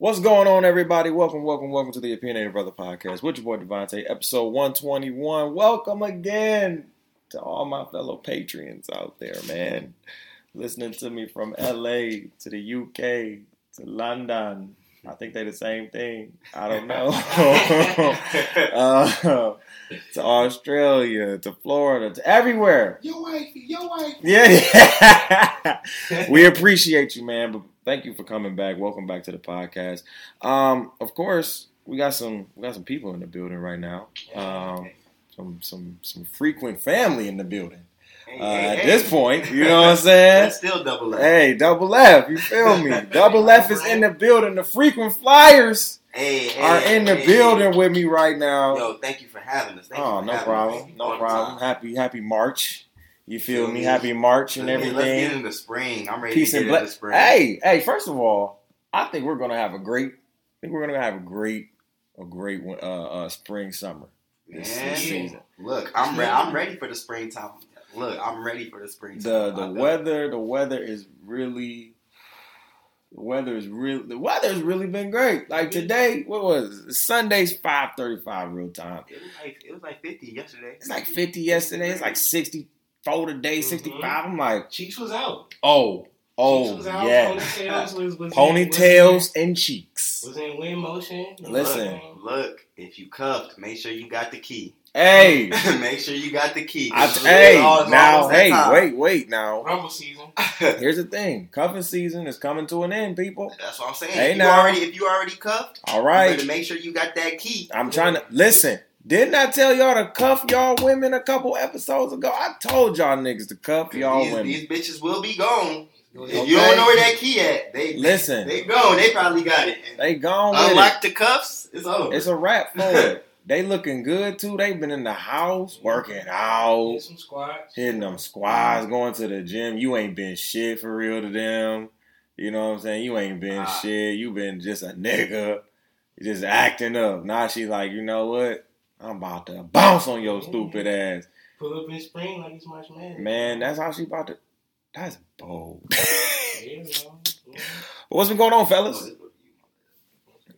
What's going on, everybody? Welcome, welcome, welcome to the Opinionated Brother Podcast with your boy DeVonta, episode 121. Welcome again to all my fellow patrons out there, man. Listening to me from LA to the UK to London. I think they're the same thing. I don't know. uh, to Australia, to Florida, to everywhere. Your wifey, your wife. Yeah, we appreciate you, man. But thank you for coming back. Welcome back to the podcast. Um, of course, we got some we got some people in the building right now. Um, some some some frequent family in the building. Uh, at this point, you know what I'm saying? That's still double F. Hey, double F, you feel me? Double F is in the building. The Freequent Flyers Hey, hey, are in the hey. building with me right now. Yo, thank you for having us. Thank Oh, no problem. No problem. Happy happy March. You feel me? Happy March and Let's Let's everything. get into spring. I'm ready Peace to and get into spring. Hey, hey. First of all, I think we're gonna have a great. I think we're gonna have a great, a great uh, uh, spring summer this, Man, this season. Look, I'm re- I'm ready for the springtime. Look, I'm ready for the springtime. The the weather the weather is really. The weather is really the weather's really been great. Like today, what was it? Sunday's five thirty five real time. It was like it was like 50 yesterday. It's like fifty yesterday. It's like sixty four today, Mhm. sixty five. I'm like, Cheeks was out. oh, oh yeah, Ponytails was, was ponytails and cheeks. Was in wind motion. Listen. Look, if you cuffed, make sure you got the key. Hey, make sure you got the key. I, 'cause it's hey, all- now, hey, time. wait, wait, now. Rumble season. Here's the thing: cuffing season is coming to an end, people. That's what I'm saying. Hey, if you now. already if you already cuffed, all right, you right, better make sure you got that key. I'm trying to listen. Didn't I tell y'all to cuff y'all women a couple episodes ago? I told y'all niggas to cuff y'all these, women. these bitches will be gone. If Okay. you don't know where that key at, they Listen, they gone. They probably got it. they gone with it. Unlock the cuffs. It's over. It's a wrap for it. They looking good too. They been in the house working out. Hit some squats. hitting them squads, going to the gym. You ain't been shit for real to them. You know what I'm saying? You ain't been Ah. shit. You been just a nigga. You just acting up. Now she like, you know what? I'm about to bounce on your stupid ass. Pull up in spring like it's March man. Man, that's how she about to. That's bold. Yeah. Yeah. What's been going on, fellas?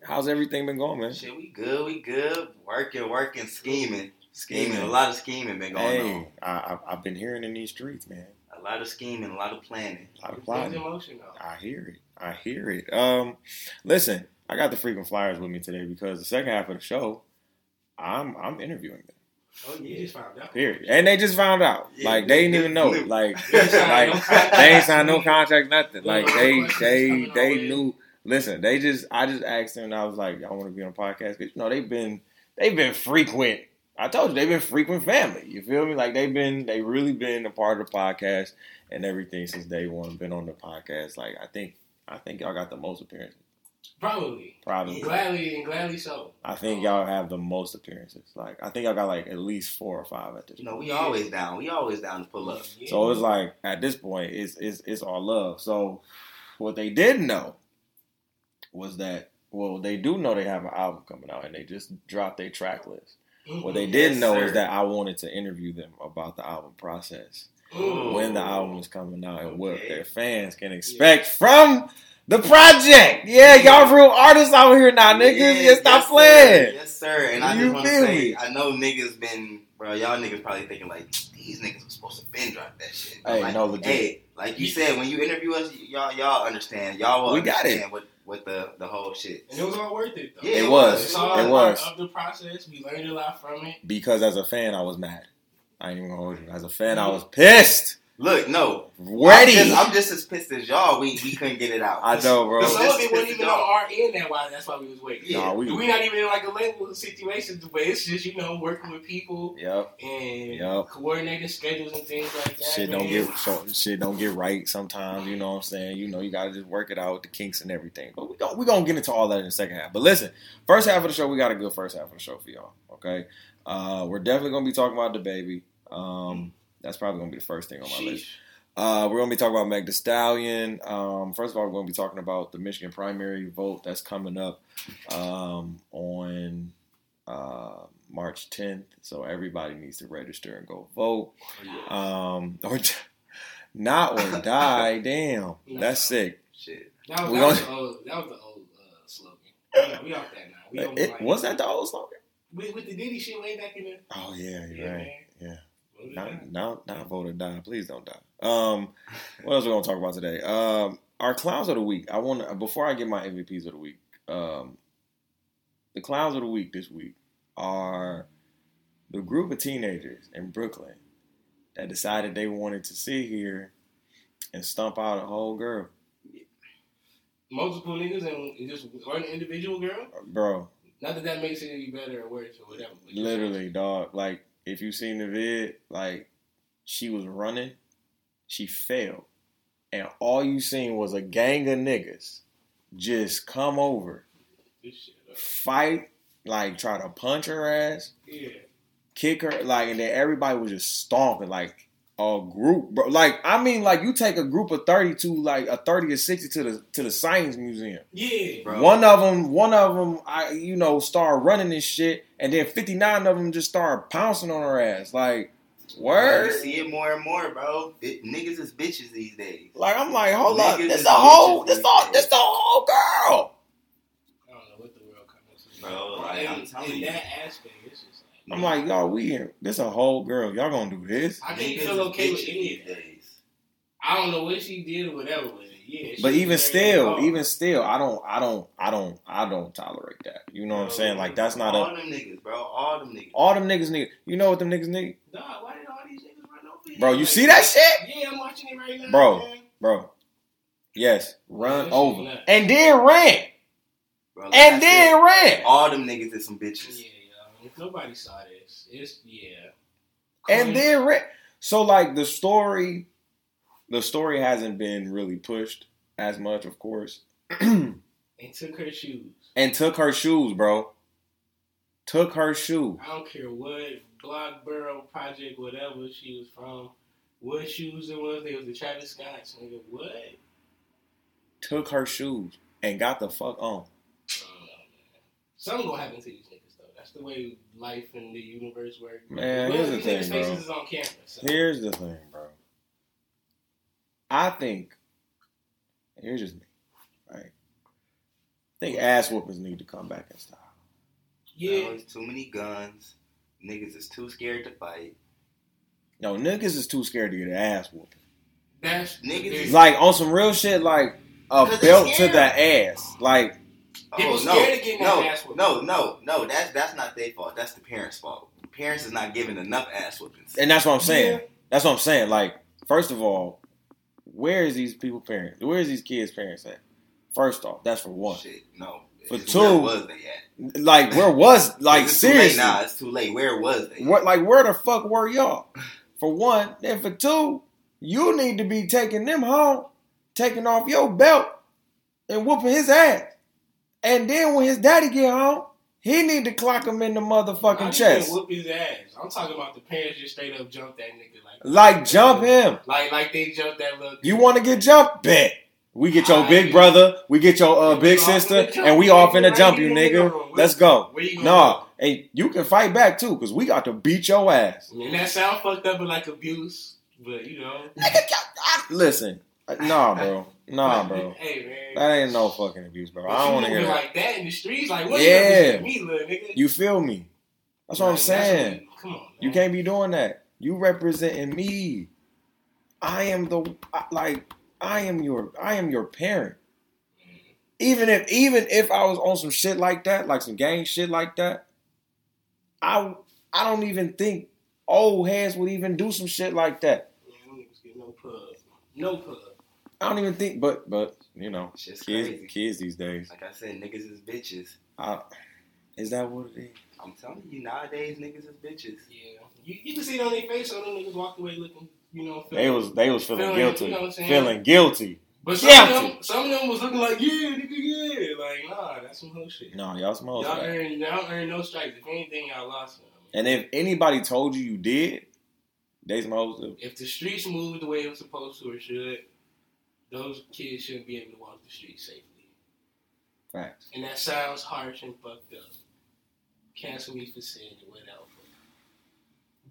How's everything been going, man? Shit, we good. We good. Working, working, scheming, scheming. Scheming. A lot of scheming been going Hey, I, I, I've been hearing in these streets, man. A lot of scheming, a lot of planning. A lot of planning. plotting. in motion though. I hear it. I hear it. Um, listen, I got the Freequent Flyers with me today because the second half of the show, I'm I'm interviewing them. Oh, you just found out. Period. And they just found out. Yeah, like they didn't they- even know. they- Like They signed like no contract. they ain't signed no contract, nothing. Like they they they knew. Listen, they just I just asked them and I was like, I want to be on a podcast because you know they've been they've been frequent. I told you they've been frequent family. You feel me? Like they've been they really been a part of the podcast and everything since day one. Been on the podcast. Like I think I think y'all got the most appearances. Probably. Probably. Gladly and gladly so. I think y'all have the most appearances. Like I think y'all got like at least four or five at this. You know, point. we always down. We always down to pull up. Yeah. So it's like at this point, it's it's it's all love. So what they didn't know was that well, they do know they have an album coming out, and they just dropped their track list. Mhm. What they didn't Yes, know sir. is that I wanted to interview them about the album process, Mm. when the album is coming out, and what their fans can expect from the project. Yeah, y'all real artists out here now, niggas. Yeah, stop yes, playing. Sir. Yes, sir. And I You just want to feel say, me? I know niggas been, bro. Y'all niggas probably thinking like these niggas were supposed to been drop that shit. Hey, like, no, legit. hey, like you said, when you interview us, y'all y'all understand. Y'all will We got understand what what the the whole shit. And it was all worth it though. Yeah, It was. It's all It was. part of the process. We learned a lot from it. Because as a fan, I was mad. I ain't even gonna hold you. As a fan, I mm-hmm. was pissed. Look, no, Ready. I'm just, I'm just as pissed as y'all. We we couldn't get it out. I know, bro. But This- Some of it wasn't even on our end. That why that's why we was waiting. Yeah. Nah, we, we not even in like a label situation, but it's just you know working with people Yep. and Yup. coordinating schedules and things like that. Shit don't get so, shit don't get right sometimes. You know what I'm saying? You know you gotta just work it out, the kinks and everything. But we gon' we gonna get into all that in the second half. But listen, first half of the show, we got a good first half of the show for y'all. Okay, uh, we're definitely gonna be talking about DaBaby. Um, that's probably gonna be the first thing on my list. Uh, we're gonna be talking about Meg Thee Stallion. Um, first of all, we're gonna be talking about the Michigan primary vote that's coming up um, on uh, March 10th. So everybody needs to register and go vote. Um, or not or die. Damn, that's sick. Shit. That was, that was gonna- the old. That was the old uh, slogan. Yeah, we off that now. We It, like- was that the old slogan? with, with the Diddy shit way back in the Oh yeah, you're yeah, right. man. Yeah. What was Now, that? now, now, vote or die. Please don't die. Um, what else we gonna talk about today? Um, our clowns of the week. I want to before I get my MVPs of the week. Um, the clowns of the week this week are the group of teenagers in Brooklyn that decided they wanted to sit here and stump out a whole girl, multiple niggas and just one individual girl. bro. Not that that makes it any better or worse or whatever. Literally, dog. Like if you seen the vid, like she was running, she fell, and all you seen was a gang of niggas just come over, This shit up. fight, like try to punch her ass, Yeah. kick her, like, and then everybody was just stomping like a group, bro. Like I mean, like you take a group of thirty to like a thirty or sixty to the to the science museum. Yeah. Bro. One of them, one of them, I you know, start running this shit, and then fifty nine of them just start pouncing on her ass. Like, Bro, word. You see it more and more, bro. It, niggas is bitches these days. Like I'm like, hold up, this is the whole, this these the, days. this the whole girl. I don't know what the world coming to. Bro, like, I'm telling in you. that aspect, it's just like I'm like, y'all, we in, this a whole girl. Y'all gonna do this? I can't Niggas feel is okay with any these of that. days. I don't know what she did or whatever with it. Yeah. But even still, even still, I don't, I don't, I don't, I don't tolerate that. You know what I'm saying? Like that's not a all a. them niggas, bro. All them niggas. All them niggas need. You know what them niggas need, Dog, why did all these niggas run over here? bro? You Like, see that shit, Yeah, I'm watching it right now, Bro. Man. bro? Yes, run That shit over, nuts. and then ran, Bro, like and then said, ran. all them niggas is some bitches. Yeah, yo. If nobody saw this, it's yeah. and then re- so like the story the story hasn't been really pushed as much of course and took her shoes. and took her shoes bro took her shoe I don't care what Blockborough project, whatever she was from, what shoes it was. They was the Travis Scott's nigga. What? Took her shoes and got the fuck on man. Something gonna happen to these niggas though. That's the way life and the universe work. Man, Well, here's the thing, bro. is on camera. So. here's the thing bro i think here's just me right i think ass whoopers need to come back in style Yeah, Bro, it's too many guns. Niggas is too scared to fight. no niggas is too scared to get an ass whooping that's Niggas is like on some real shit like a belt to the ass like oh, People oh no, scared of getting no, ass whooping. no, no, no. That's that's not their fault. That's the parents' fault. Parents is not giving enough ass whoopings. And that's what I'm saying. Yeah. That's what I'm saying. Like, first of all, where is these people parents? Where is these kids' parents at? First off, that's for one. Shit, no. For It's- two- where was they at? Like, where was like It's too late. seriously? Nah, it's too late. Where was they? What like where the fuck were y'all? For one, and for two, you need to be taking them home, taking off your belt, and whooping his ass. And then when his daddy get home, he need to clock him in the motherfucking chest. Whoop his ass. I'm talking about the parents just straight up jump that nigga like Like jump him. Like like they jump that little. You want to get jumped? Bet. We get your Aight. big brother, we get your uh, big sister, and we off in nigga. jump you, Right in the nigga. Let's go. Nah, hey, you can fight back too, cause we got to beat your ass. And that sound fucked up and like abuse, but you know. Listen, nah, bro, nah, bro. Hey man. That ain't no fucking abuse, bro. But I don't want to hear that. like that in the streets. Like what? Yeah. You represent me, little nigga. You feel me? That's what I'm saying. what- come on. You can't be doing that. You representing me. I am the like I am your I am your parent. Mm-hmm. Even if even if I was on some shit like that, like some gang shit like that, I I don't even think old heads would even do some shit like that. Man, get no pub. No pub. I don't even think, but but you know, kids crazy. kids these days. Like I said, niggas is bitches. I, is that what it is? I'm telling you, nowadays niggas is bitches. Yeah. You, you can see it on their face. So them niggas walked away looking, you know. They was they was feeling Feeling, guilty, you know what I'm saying? feeling guilty. But some of them, some of them was looking like, yeah, nigga, yeah. Like, nah, that's some whole shit. No, y'all smoke. Y'all earned, y'all earned no stripes. If anything, y'all lost them. And if anybody told you you did, they some hoes too. If the streets moved the way it was supposed to or should, those kids shouldn't be able to walk the streets safely. Facts. And that sounds harsh and fucked up. Cancel me for saying it, whatever.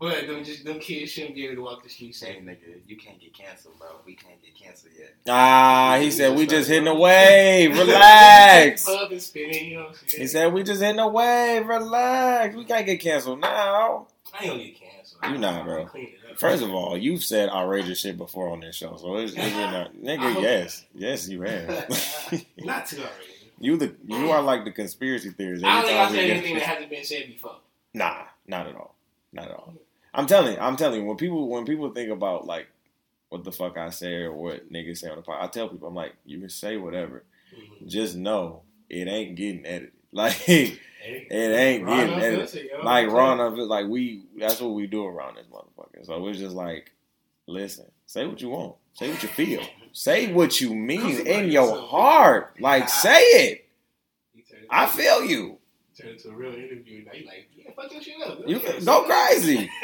But them just them kids shouldn't be able to walk the street Say, safe. nigga, you can't get canceled, bro. We can't get canceled yet. Ah, he said we just hitting a wave. Relax. Pub and spinning, you know what I'm saying? He said we just hitting a wave. Relax. We can't get canceled now. I ain't gonna get canceled. You not, bro. Clean it up. First of all, you've said outrageous shit before on this show, so it's, it's not, nigga. Yes, yes, you have. not too already. you the you are like the conspiracy theories. I don't think I said anything that hasn't been said before. Nah, not at all. Not at all. I'm telling you, I'm telling you, when people when people think about like what the fuck I say or what niggas say on the pod, I tell people I'm like, you can say whatever. Mhm. Just know it ain't getting edited. Like it ain't Ron don't edited. Like Ron of it, like we that's what we do around this motherfucker. So it's just like, listen, say what you want. Say what you feel. Say what you mean in your heart. Like say it. I feel you. turned into a real interview. Now you like, yeah, fuck your shit up. You go crazy.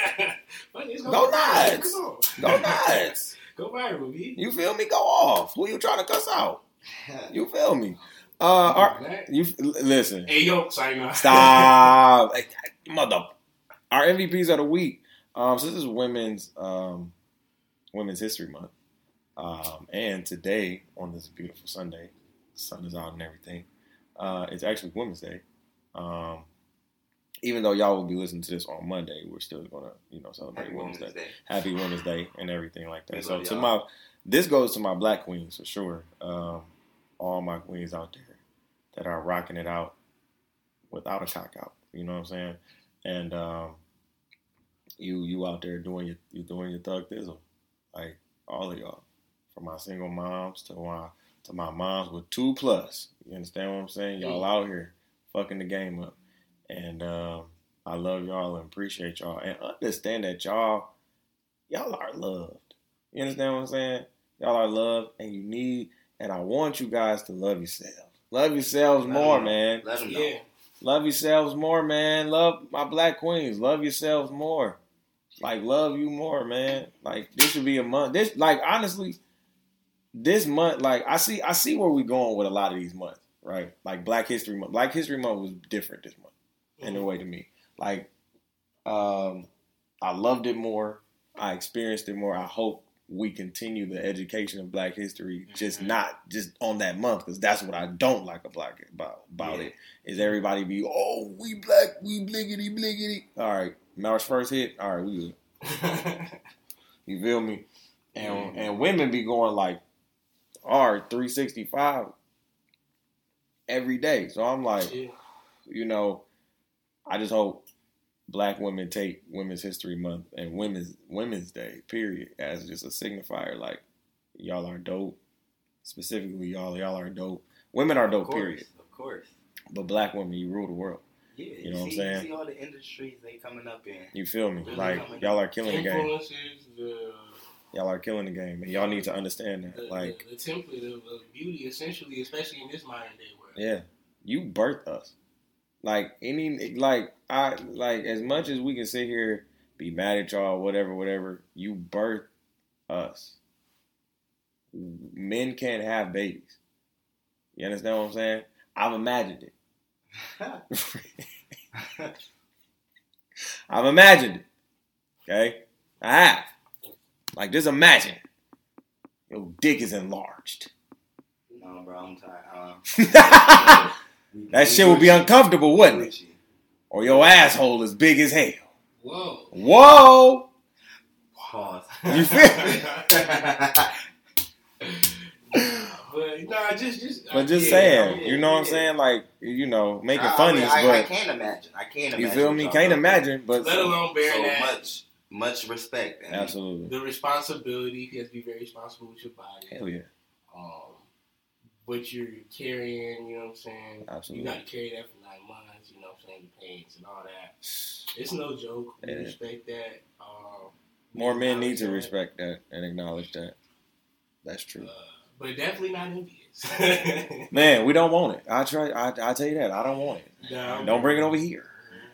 It, Go nuts. Go nuts. Go viral. You feel me? Go off. Who you trying to cuss out? You feel me? Uh, our, you listen. Hey, yo, sorry, no. Stop, Like, mother. Our MVPs of the week. Um, so this is women's um, Women's History Month, um, and today on this beautiful Sunday, sun is out and everything. Uh, it's actually Women's Day. Um, even though y'all will be listening to this on Monday, we're still gonna, you know, celebrate Happy Women's Day Day. happy Women's Day and everything like that. So to y'all. my this goes to my black queens for sure. Um, all my queens out there that are rocking it out without a cock out. You know what I'm saying? And um, you you out there doing your you doing your thug thizzle, like all of y'all, from my single moms to my to my moms with two plus. You understand what I'm saying? Y'all out here fucking the game up, and um, I love y'all and appreciate y'all and understand that y'all y'all are loved. You understand what I'm saying? Y'all are loved, and you need, and I want you guys to love yourselves. Love yourselves Let more, 'em know. man. Let them know. Yeah. Love yourselves more, man. Love my black queens. Love yourselves more. Like love you more, man. Like this should be a month. This like honestly, this month, like I see I see where we going with a lot of these months, right? Like Black History Month. Black History Month was different this month in a way to me. Like um I loved it more. I experienced it more. I hope we continue the education of Black history, just Mhm. not just on that month, because that's what I don't like about about Yeah. it. Is everybody be oh we black we bliggity bliggity. All right, March first hit. All right, we good. You feel me? And Mhm. and women be going like R three sixty five every day. So I'm like, yeah. you know, I just hope black women take Women's History Month and Women's Women's Day, period, as just a signifier. Like, y'all are dope. Specifically, y'all, y'all are dope. Women are Of dope, course, period. Of course. But black women, you rule the world. Yeah, You you, know what I'm saying? You see all the industries they coming up in. You feel me? Really Like, y'all are killing the game. Influencers, the, Y'all are killing the game, and y'all need to understand the, that. Like, the, the template of, of beauty, essentially, especially in this modern day world. Yeah, you birthed us. Like any, like I, like as much as we can sit here, be mad at y'all, whatever, whatever. You birth us. Men can't have babies. You understand what I'm saying? I've imagined it. I've imagined it. Okay, I have. Like just imagine, your dick is enlarged. no, bro, I'm tired. Um, that we- shit we would be uncomfortable, wouldn't it? Or your asshole is big as hell. Whoa. Whoa! Pause. You feel but nah, just just. But just yeah, saying, yeah, you know what I'm saying? Like, you know, making I- I funnies, mean, I, I can't imagine. I can't imagine. you feel me? y'all Can't imagine, but Let alone bearing So that much, much respect. And absolutely, the responsibility. You have to be very responsible with your body. hell yeah, Um, what you're carrying, you know what I'm saying? absolutely. You got to carry that for nine months, you know what I'm saying? The pains and all that. It's no joke. We Yeah. respect that. Um, More men need to that. respect that and acknowledge that. That's true. Uh, but definitely not envious. Man, we don't want it. I try. I, I tell you that I don't want it. Nah, Don't bring it over here,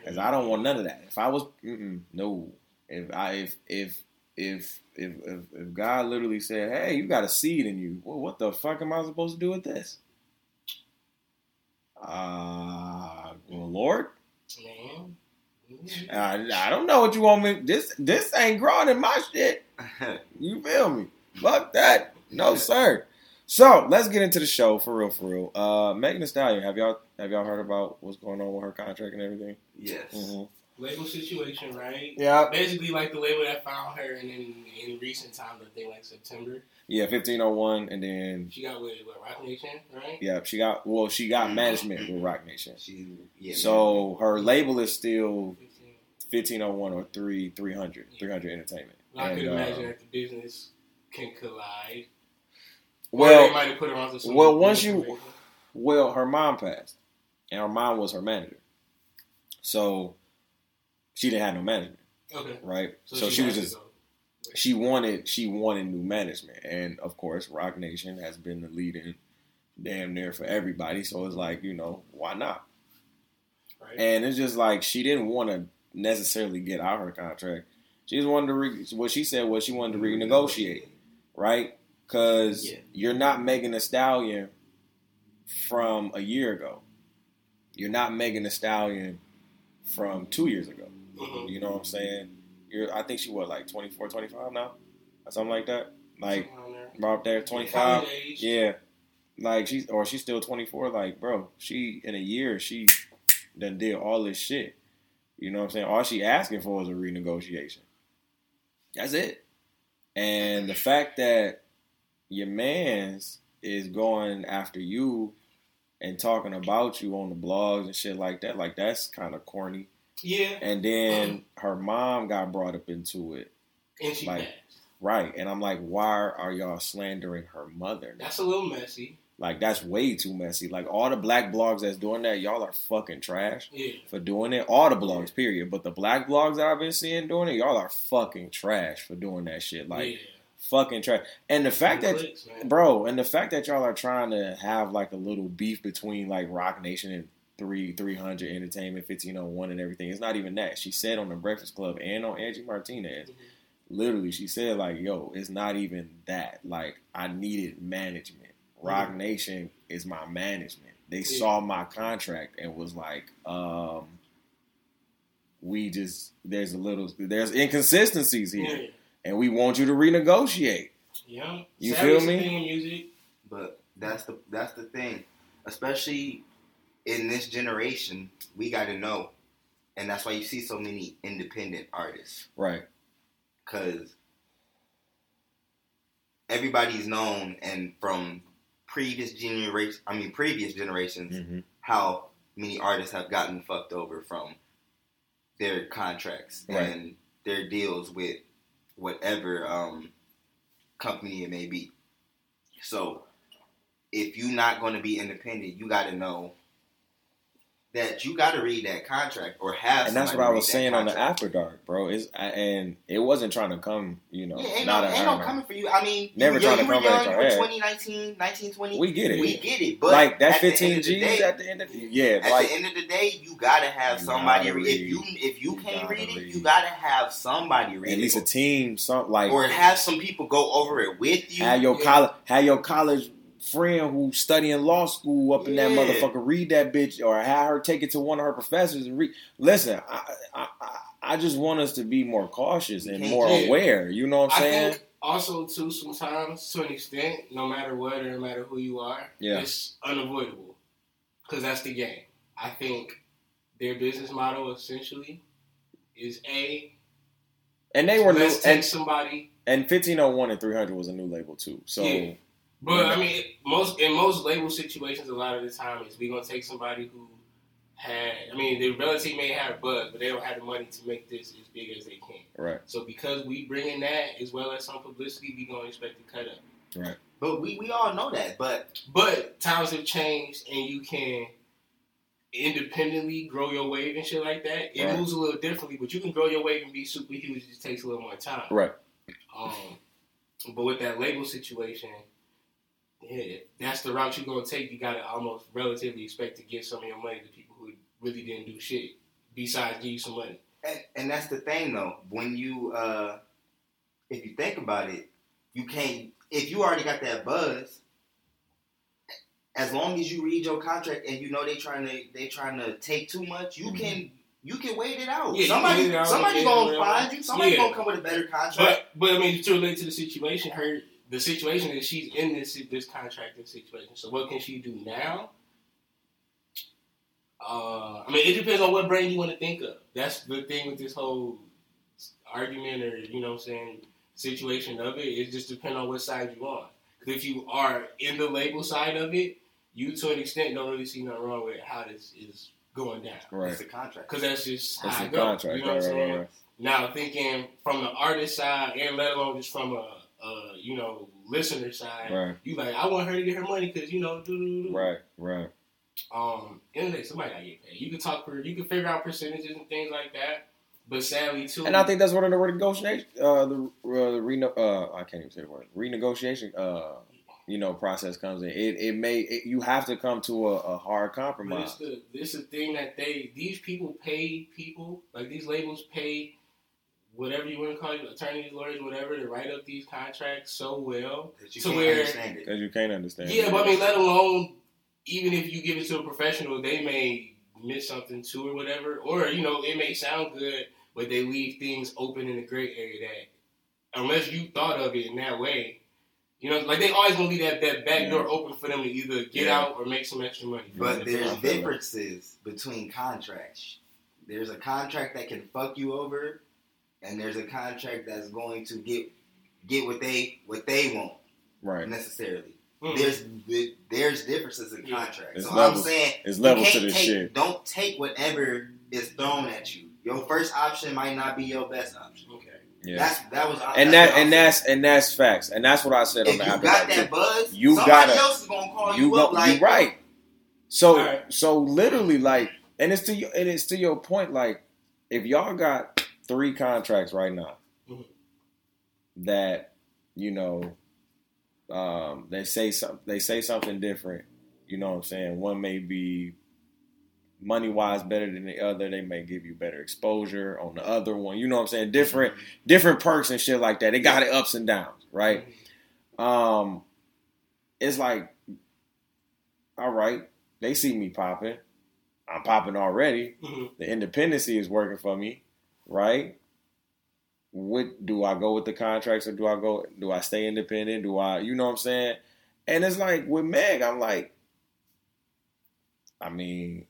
cause I don't want none of that. If I was, no. If I if if if if if, if God literally said, "Hey, you got a seed in you," well, what the fuck am I supposed to do with this? Uh, well, Lord, Man. I, I don't know what you want me. This this ain't growing in my shit. You feel me? Fuck that. No sir. So let's get into the show for real, for real. Uh, Megan Thee Stallion, have y'all have y'all heard about what's going on with her contract and everything? yes. Mm-hmm. Label situation, right? Yeah, Basically, like the label that found her, and then in recent times, I think like September, yeah, fifteen oh one, and then she got with what Roc Nation, right? yeah, she got well, she got management with Roc Nation. She, yeah, So her label is still fifteen oh one or three three hundred, three hundred entertainment. I could And, uh, imagine that the business can collide. Or they Well, might have put her onto some well, once you- well, her mom passed, and her mom was her manager, so she didn't have no management, okay, right? So, she, was just she wanted she wanted new management, and of course, Roc Nation has been the leading damn near for everybody. So it's like you know why not? right. And it's just like she didn't want to necessarily get out her contract. She just wanted to re- what she said was she wanted to renegotiate, right? Because Yeah. you're not making a Stallion from a year ago. You're not making a Stallion from two years ago. Mhm. You know what I'm saying? You're, I think she was like 24, 25 now, or something like that. Like around there. about there, 25. Age. Yeah, like she's or she's still 24. Like, bro, she in a year she done did all this shit. You know what I'm saying? All she asking for is a renegotiation. That's it. And the fact that your man's is going after you and talking about you on the blogs and shit like that, like that's kind of corny. Yeah, And then her mom got brought up into it, and she like, passed. right? And I'm like, why are y'all slandering her mother? now? That's a little messy. Like that's way too messy. Like all the black blogs that's doing that, y'all are fucking trash Yeah, for doing it. All the blogs, period. But the black blogs that I've been seeing doing it, y'all are fucking trash for doing that shit. Like yeah. fucking trash. And the fact that Clicks, bro, and the fact that y'all are trying to have like a little beef between like Roc Nation and three three hundred Entertainment, fifteen oh one and everything. It's not even that. She said on the Breakfast Club and on Angie Martinez, Mhm. literally, she said like, "Yo, it's not even that. Like, I needed management. Roc Nation is my management. They Yeah. saw my contract and was like, um." We just there's a little there's inconsistencies here, Yeah, and we want you to renegotiate. yeah. You Savage feel me? music. But that's the that's the thing, especially in this generation, we got to know, and that's why you see so many independent artists Right. because everybody's known, and from previous generation, I mean previous generations, Mm-hmm. how many artists have gotten fucked over from their contracts Right. and their deals with whatever um, company it may be. So, if you're not going to be independent, you got to know that you got to read that contract or have. and that's what I was saying on the. After Dark, bro. Is and it wasn't trying to come, you know, Yeah, ain't not no, ain't no coming for you. I mean, Never you, trying you to come young, at you your head. 2019, 1920. We get it. We get it. But like that at the end 15 of the G's day- at the end of the yeah, At like the end of the day, you gotta have You somebody. gotta read. If you if you You can't read it, read. you gotta have somebody read at least it, a team, some like or have some people go over it with you. have your college, have your college friend who's studying law school up in that motherfucker read that bitch, or have her take it to one of her professors and read. Listen, I I, I, just want us to be more cautious and more can't- aware. You know what I'm saying? also too sometimes to an extent, no matter what or no matter who you are, Yeah. it's unavoidable because that's the game. I think their business model essentially is a and they were let's take and somebody. and 1501 and 300 was a new label too. So Yeah. But I mean, most in most label situations, a lot of the time is we gonna take somebody who had. I mean, the relative may have buzz, but they don't have the money to make this as big as they can. right, So because we bring in that as well as some publicity, we gonna expect to cut up. right, but we, we all know that. But But times have changed, and you can independently grow your wave and shit like that. It Right. moves a little differently, but you can grow your wave and be super huge. It just takes a little more time. right. Um, but with that label situation, yeah, that's the route you're gonna take. You gotta almost relatively expect to give some of your money to people who really didn't do shit besides give you some money. and, and that's the thing though. When you uh, if you think about it, you can't. If you already got that buzz, as long as you read your contract and you know they trying to they trying to take too much, you Mhm. can you can wait it out. Yeah, somebody, wait it out, somebody gonna find you. Somebody Yeah. gonna come with a better contract. But but I mean to relate to the situation, her the situation is she's in this this contracting situation. So what can she do now? Uh, I mean, it depends on what brain you want to think of. That's the thing with this whole argument or you know what I'm saying situation of it. It just depends on what side you on. Because if you are in the label side of it, you to an extent don't really see nothing wrong with how this is going down. Right. it's a contract. Because that's just That's how it goes. You know Right, what I'm right, saying? right, right. Now thinking from the artist side, and let alone just from a, a you know listener side, Right. you like I want her to get her money because you know. Right. Right. Um, end of the day, somebody gotta get paid. You can talk for, you can figure out percentages and things like that. But sadly, too, And I think that's where the renegotiation, uh, the uh, reno, uh, I can't even say the word renegotiation, uh, you know, process comes in. It it may it, you have to come to a, a hard But compromise. it's the this is the thing that they these people pay people like these labels pay whatever you want to call it attorneys lawyers whatever to write up these contracts so well That you to can't where- understand it. Because you can't understand. Yeah, but I mean, let alone even if you give it to a professional, they may miss something too or whatever, or you know, it may sound good, but they leave things open in the gray area that unless you thought of it in that way, you know, like they always gonna leave that, that back Yeah. door open for them to either get Yeah. out or make some extra money. But there's I feel that. differences between contracts. There's a contract that can fuck you over, and there's a contract that's going to get get what they what they want right. necessarily. Mm. There's there's differences in contracts. It's so levels. I'm saying It's you levels to this take, shit. Don't take whatever is thrown at you. Your first option might not be your best option. Okay. Yeah. That's that was and that's that and that's and that's facts. And that's what I said on if the you after got that buzz, You gotta- else is gonna call you, you up go, like you right. So Alright. so literally like, and it's to your, and it's to your point. Like, if y'all got three contracts right now, Mhm. that you know, um, they say some, they say something different. You know what I'm saying? One may be money wise better than the other. They may give you better exposure on the other one. You know what I'm saying? Different different perks and shit like that. They got it ups and downs, right? Um, it's like, all right, they see me popping. I'm popping already. Mhm. The independency is working for me, right? What do I go with the contracts or do I go? Do I stay independent? Do I, you know what I'm saying? And it's like with Meg, I'm like, I mean,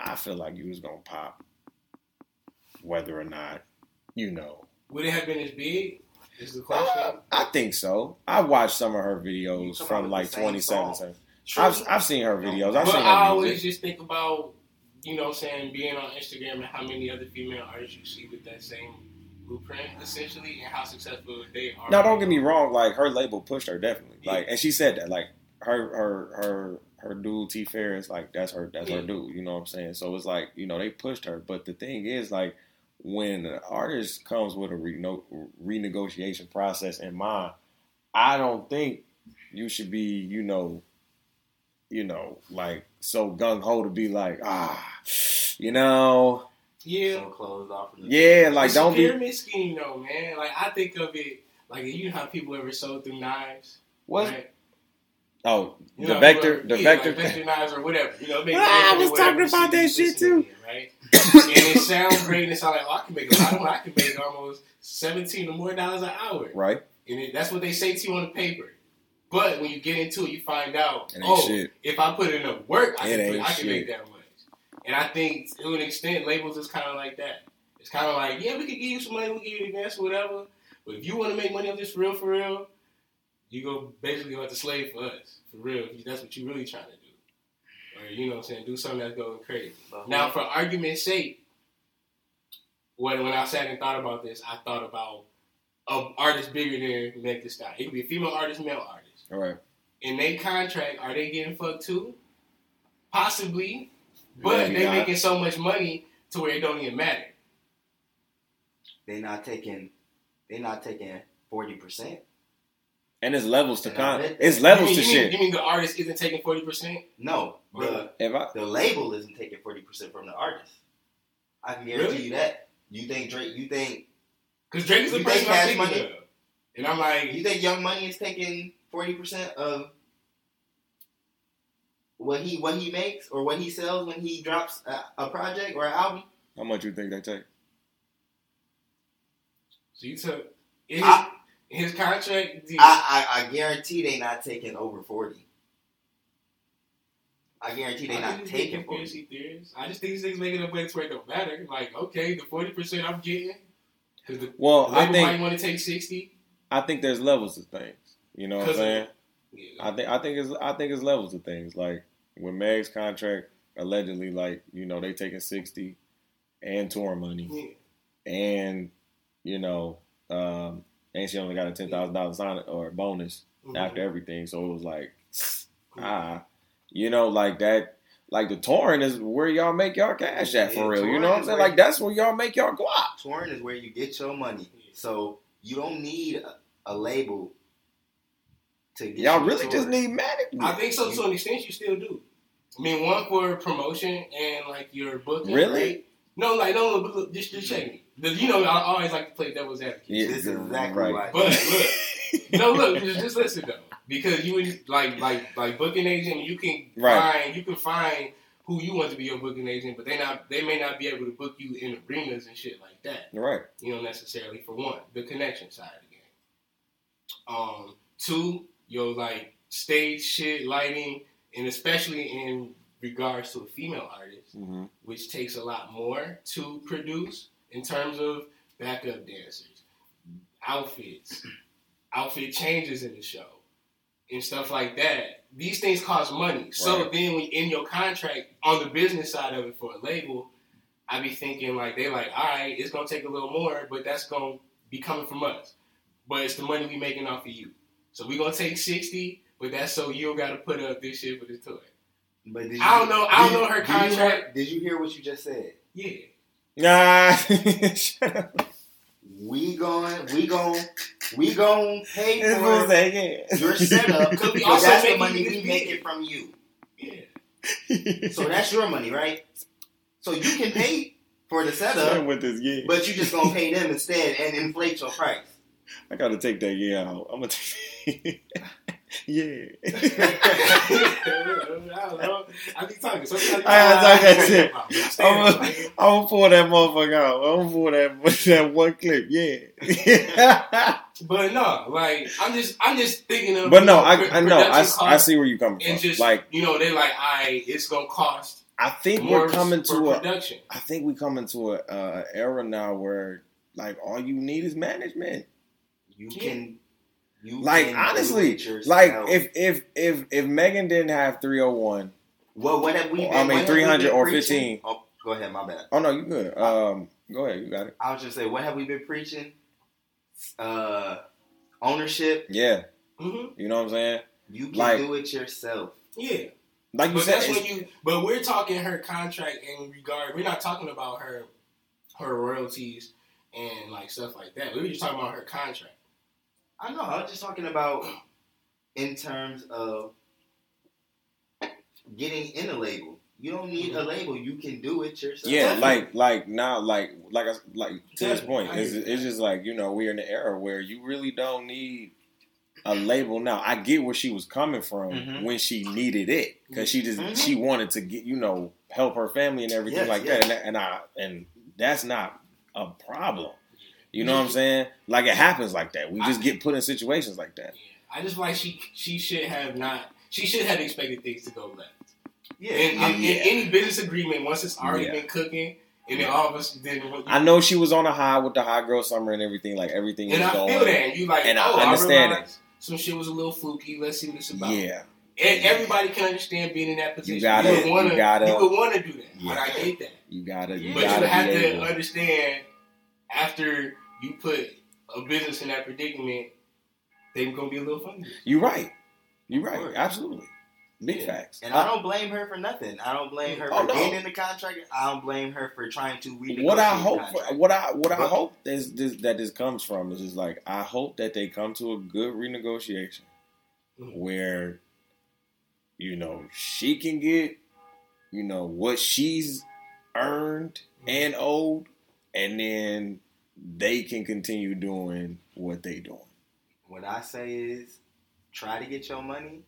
I feel like you was gonna pop, whether or not, you know. Would it have been as big? Is the question. Uh, I think so. I watched some of her videos from like 2017. song. I've, I've seen her videos. I've but seen I her always music. just think about, you know, what I'm saying being on Instagram and how many other female artists you see with that same blueprint, essentially, and how successful they are. Now, don't get me wrong. Like her label pushed her definitely. Like, and she said that. Like her, her, her, her dude T Farris. Like that's her. That's her Yeah. dude. You know what I'm saying? So it's like you know they pushed her. But the thing is, like when an artist comes with a reno- renegotiation process in mind, I don't think you should be. You know. You know, like so gung ho to be like, ah, you know, Yeah. So closed off. from the- yeah, like it's don't a be pyramid scheme, though, man. Like I think of it like you know how people ever sold through knives. what? right? Oh, You the know, vector, the yeah, vector. like vector knives or whatever. You know, make Ah, I was talking about that shit too. in, right? and it sounds great. And it sounds like, oh, I can make a lot of money. I can make almost seventeen or more dollars an hour. right? And it, that's what they say to you on the paper. But when you get into it, you find out, oh, shit. if I put in enough work, I It can, put, I can make that much. And I think to an extent, labels is kind of like that. It's kind of like, yeah, we can give you some money, we'll give you an advance or whatever. But if you want to make money on this for real, for real, you go basically have to slave for us, for real. That's what you really trying to do. Or, you know what I'm saying, do something that's going crazy. But who- Now, for argument's sake, when when I sat and thought about this, I thought about an artist bigger than Meg Thee Stallion. It could be a female artist, male artist. All right. In their contract, are they getting fucked too? Possibly, but they not. making so much money to where it don't even matter. They're not taking They're not taking forty percent. And it's levels to And con. I It's levels you to mean, you mean, shit. You mean the artist isn't taking forty percent? No, the If I the label isn't taking forty percent from the artist. I can guarantee Really? you that. You think Drake? You think Because Drake is the You person I'm Cash thinking Money? of, and I'm like, you think Young Money is taking forty percent of what he what he makes or what he sells when he drops a, a project or an album? How much do you think they take? So you took his, I, his contract. I, I, I guarantee they not taking over forty. I guarantee they I not taking forty. conspiracy theories. I just think these things making up way to where it don't matter. Like, okay, the forty percent I'm getting because the Well, I label might think want to take sixty. I think there's levels of things. You know what I'm saying? I think I think it's I think it's levels of things. Like with Meg's contract, allegedly, like you know they taking sixty and tour money, yeah. and you know, um, and she only got a ten thousand dollars sign or bonus Mhm. after everything. So it was like, ah, you know, like that. Like the touring is where y'all make y'all cash at for Yeah, real. You know what I'm saying? Like that's where y'all make y'all guap. Touring is where you get your money. So you don't need a, a label to get Y'all you really touring. just need management. I think so to an extent. You still do. I mean, one for promotion and like your booking. Really? right? No, like no, no, but look, just just check me. You know, I always like to play devil's advocate. Yeah, This is exactly right. why. But look, no, look, just, just listen though, because you would like like like booking agent, you can Right. find you can find who you want to be your booking agent, but they not they may not be able to book you in arenas and shit like that. right. You know, necessarily for one, the connection side of the game. Um, two, your like stage shit, lighting, and especially in regards to a female artist hmm which takes a lot more to produce in terms of backup dancers, outfits, outfit changes in the show, and stuff like that. These things cost money. So then, when in your contract on the business side of it for a label, I be thinking like they like, all right, it's gonna take a little more, but that's gonna be coming from us. But it's the money we making off of you. So we gonna take sixty, but that's so you don't gotta put up this shit for this tour. But did you, I don't know- I don't did- know her did you hear- contract. Did you hear what you just said? Yeah. Nah. We going, we going, we going to pay That's what I'm for saying. your setup Could we also that's the make money we this making big? from you. Yeah. So that's your money, right? So you can pay for the setup, with this yeah. but you just gonna pay them instead and inflate your price. I gotta take that yeah out. I'm gonna take yeah. I don't know. I be talking. Sometimes I gotta talk that shit. I I'm gonna, it, pull that motherfucker out. I'm gonna pull that that one clip. Yeah. But no, like I'm just, I'm just thinking of. but no, know, I, pro- I know. I, I see where you're coming And from. just like you know, they like, I, it's gonna cost I think more we're coming to a. production. I think we coming to a uh, era now where like all you need is management. You Yeah. can, you Like honestly, like if if if if Megan didn't have 301, what what have we? I mean, what 300 or 15. Oh, go ahead, my bad. oh no, you good. Um, go ahead, you got it. I was just say, what have we been preaching? Uh, ownership. Yeah, hmm you know what I'm saying. You can Like- do it yourself. Yeah, Like you but said, that's when you. But we're talking her contract in regard. We're not talking about her, her royalties and like stuff like that. We were just talking about her contract. I know. I was just talking about in terms of getting in a label. You don't need a label. You can do it yourself. yeah, like like now, like like like to this point, it's, it's just like you know we're in the era where you really don't need a label now. I get where she was coming from Mhm. when she needed it because she just Mhm. she wanted to get you know help her family and everything Yes, like yes. that, and, and I and that's not a problem. You know what I'm saying? Like it happens like that. We just I- get put in situations like that. Yeah. I just like she she should have not she should have expected things to go left. Yeah. In, I- in, yeah. in any business agreement, once it's already Yeah. been cooking, and then all of us then I know she was on a high with the high girl summer and everything. Like everything and was I going. feel that and you like And I oh, understand realize Some shit was a little fluky. Let's see what it's about. Yeah, And everybody can understand being in that position. You gotta- would wanna, you gotta- would want to do that. Yeah. But I get that. you gotta. You But gotta you have to able. understand after you put a business in that predicament, they're gonna be a little funny. You're right. You're right. Absolutely. Big Yeah. facts. And I don't blame her for nothing. I don't blame her Oh, for no. getting in the contract. I don't blame her for trying to renegotiate. what I hope, contract. what I what I hope is this, that this comes from is just like I hope that they come to a good renegotiation Mhm. where you know she can get you know what she's earned and owed, and then they can continue doing what they doing. What I say is, try to get your money.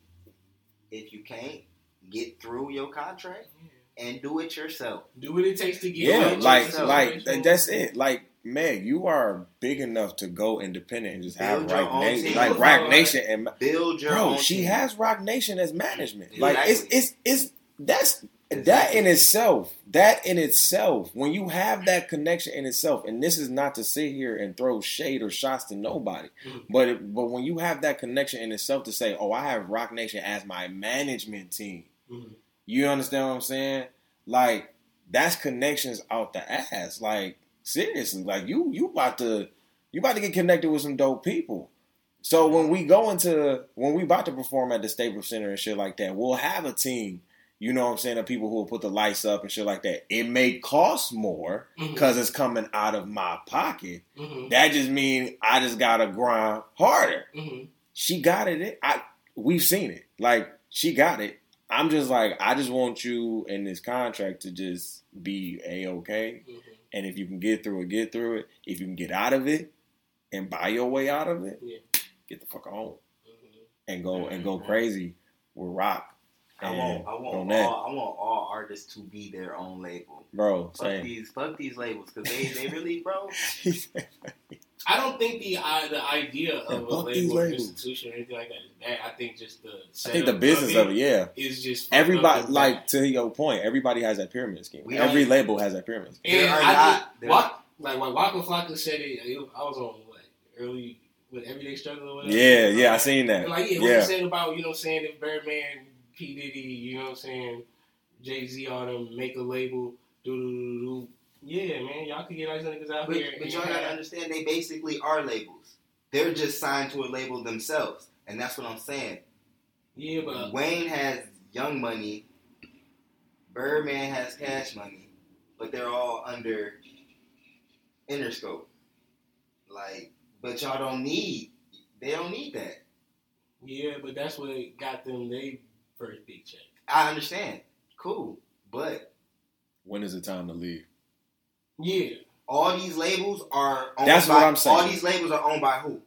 If you can't, get through your contract and do it yourself. Do what it takes to get. Yeah, money, like yourself. like that's it. Like man, you are big enough to go independent and just have Build your Roc Nation, like Roc Nation, and Build your bro, own. she team. has Roc Nation as management. Like it's it's it's that's that in itself. That in itself, when you have that connection in itself, and this is not to sit here and throw shade or shots to nobody, Mhm. but it, but when you have that connection in itself to say, oh, I have Roc Nation as my management team. Mhm. You understand what I'm saying? Like that's connections out the ass. Like seriously, like you you about to you about to get connected with some dope people. So when we go into when we about to perform at the Staples Center and shit like that, we'll have a team. You know what I'm saying? Of people who will put the lights up and shit like that. It may cost more because it's coming out of my pocket. Mhm. That just means I just gotta grind harder Mhm. she got it. I we've seen it. Like she got it. I'm just like I just want you in this contract to just be a okay. Mhm. And if you can get through it, get through it. If you can get out of it and buy your way out of it, Yeah. get the fuck on Mhm. and go and go Mhm. crazy with Roc. I want, I want all, I want all artists to be their own label. Bro, Fuck same. these, fuck these labels, because they, they really, bro. I don't think the uh, the idea of Yeah, a fuck label or institution or anything like that is bad. I think just the I think the business of it, yeah. is just Everybody, like bad. to your point, everybody has that pyramid scheme. We don't- Every label has that pyramid scheme. And are I not- think there- like when Waka Flocka said it, it, I was on what early with Everyday Struggle or whatever. Yeah, yeah, I seen that. And like yeah, what Yeah. he said about you know what I'm saying if Birdman, P Diddy, you know what I'm saying, Jay Z on them make a label, do do do do. Yeah, man, y'all could get nice niggas out But, here. but y'all gotta understand, they basically are labels. They're just signed to a label themselves, and that's what I'm saying. Yeah, but Wayne has Young Money, Birdman has Cash Money, but they're all under Interscope. Like, but y'all don't need. They don't need that. yeah, but that's what got them they first big check. I understand. Cool, but When is the time to leave? Yeah, all these labels are owned That's by, what I'm saying. All these labels are owned by who?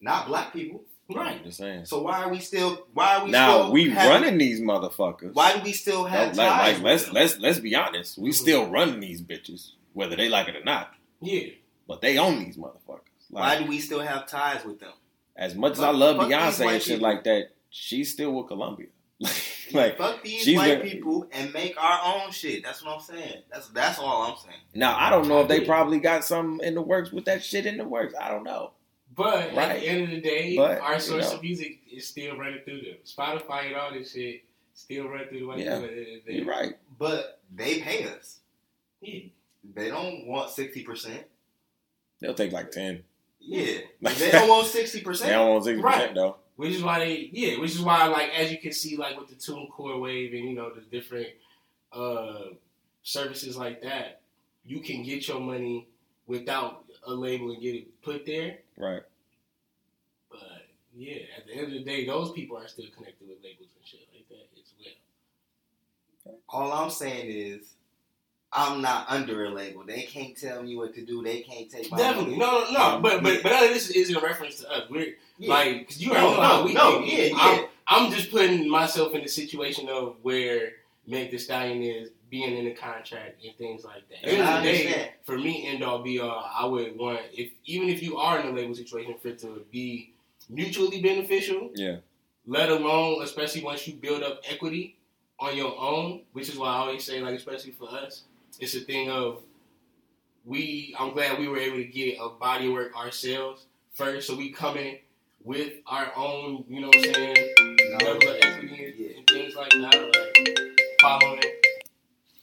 Not black people. right. I'm just saying. So why are we still? Why are we now still we have- running these motherfuckers. Why do we still No, have like, ties like, let's them? let's let's be honest. We mm-hmm. still running these bitches, whether they like it or not. Yeah, But they own these motherfuckers. Why do we still have ties with them? as much as I love Beyonce and shit people. like that, she's still with Columbia. like Fuck these she's white been- people and make our own shit. That's what I'm saying. That's that's all I'm saying. now, I don't know if they probably got something in the works with that shit in the works. I don't know. but right? at the end of the day, But, our you source know. of music is still running through them. Spotify and all this shit still run through the white Yeah. people. at the end of the day. You're right. But they pay us. Yeah. They don't want sixty percent. They'll take like ten. Yeah, they don't want sixty percent. They don't want sixty Right. percent though. Which is why they, yeah, which is why, like, as you can see, like with the TuneCore Wave and you know the different uh, services like that, you can get your money without a label and get it put there. Right. But yeah, at the end of the day, those people are still connected with labels and shit like that as well. All I'm saying is, I'm not under a label. They can't tell me what to do. They can't take my Definitely, money. no, no, no. But but but none of this is in reference to us. We're Yeah. like, cause you no, already know how no, we no, think. yeah, I'm, yeah. I'm just putting myself in the situation of where Meg Thee Stallion is being in a contract and things like that. At the end I of the day, understand. for me, end all be all, I would want if even if you are in a label situation for it to be mutually beneficial. Yeah. Let alone, especially once you build up equity on your own, which is why I always say, like, especially for us, it's a thing of we. I'm glad we were able to get a body work ourselves first, so we come in with our own, you know what I'm saying, No, level of equity and, yeah. and things like that, like following it.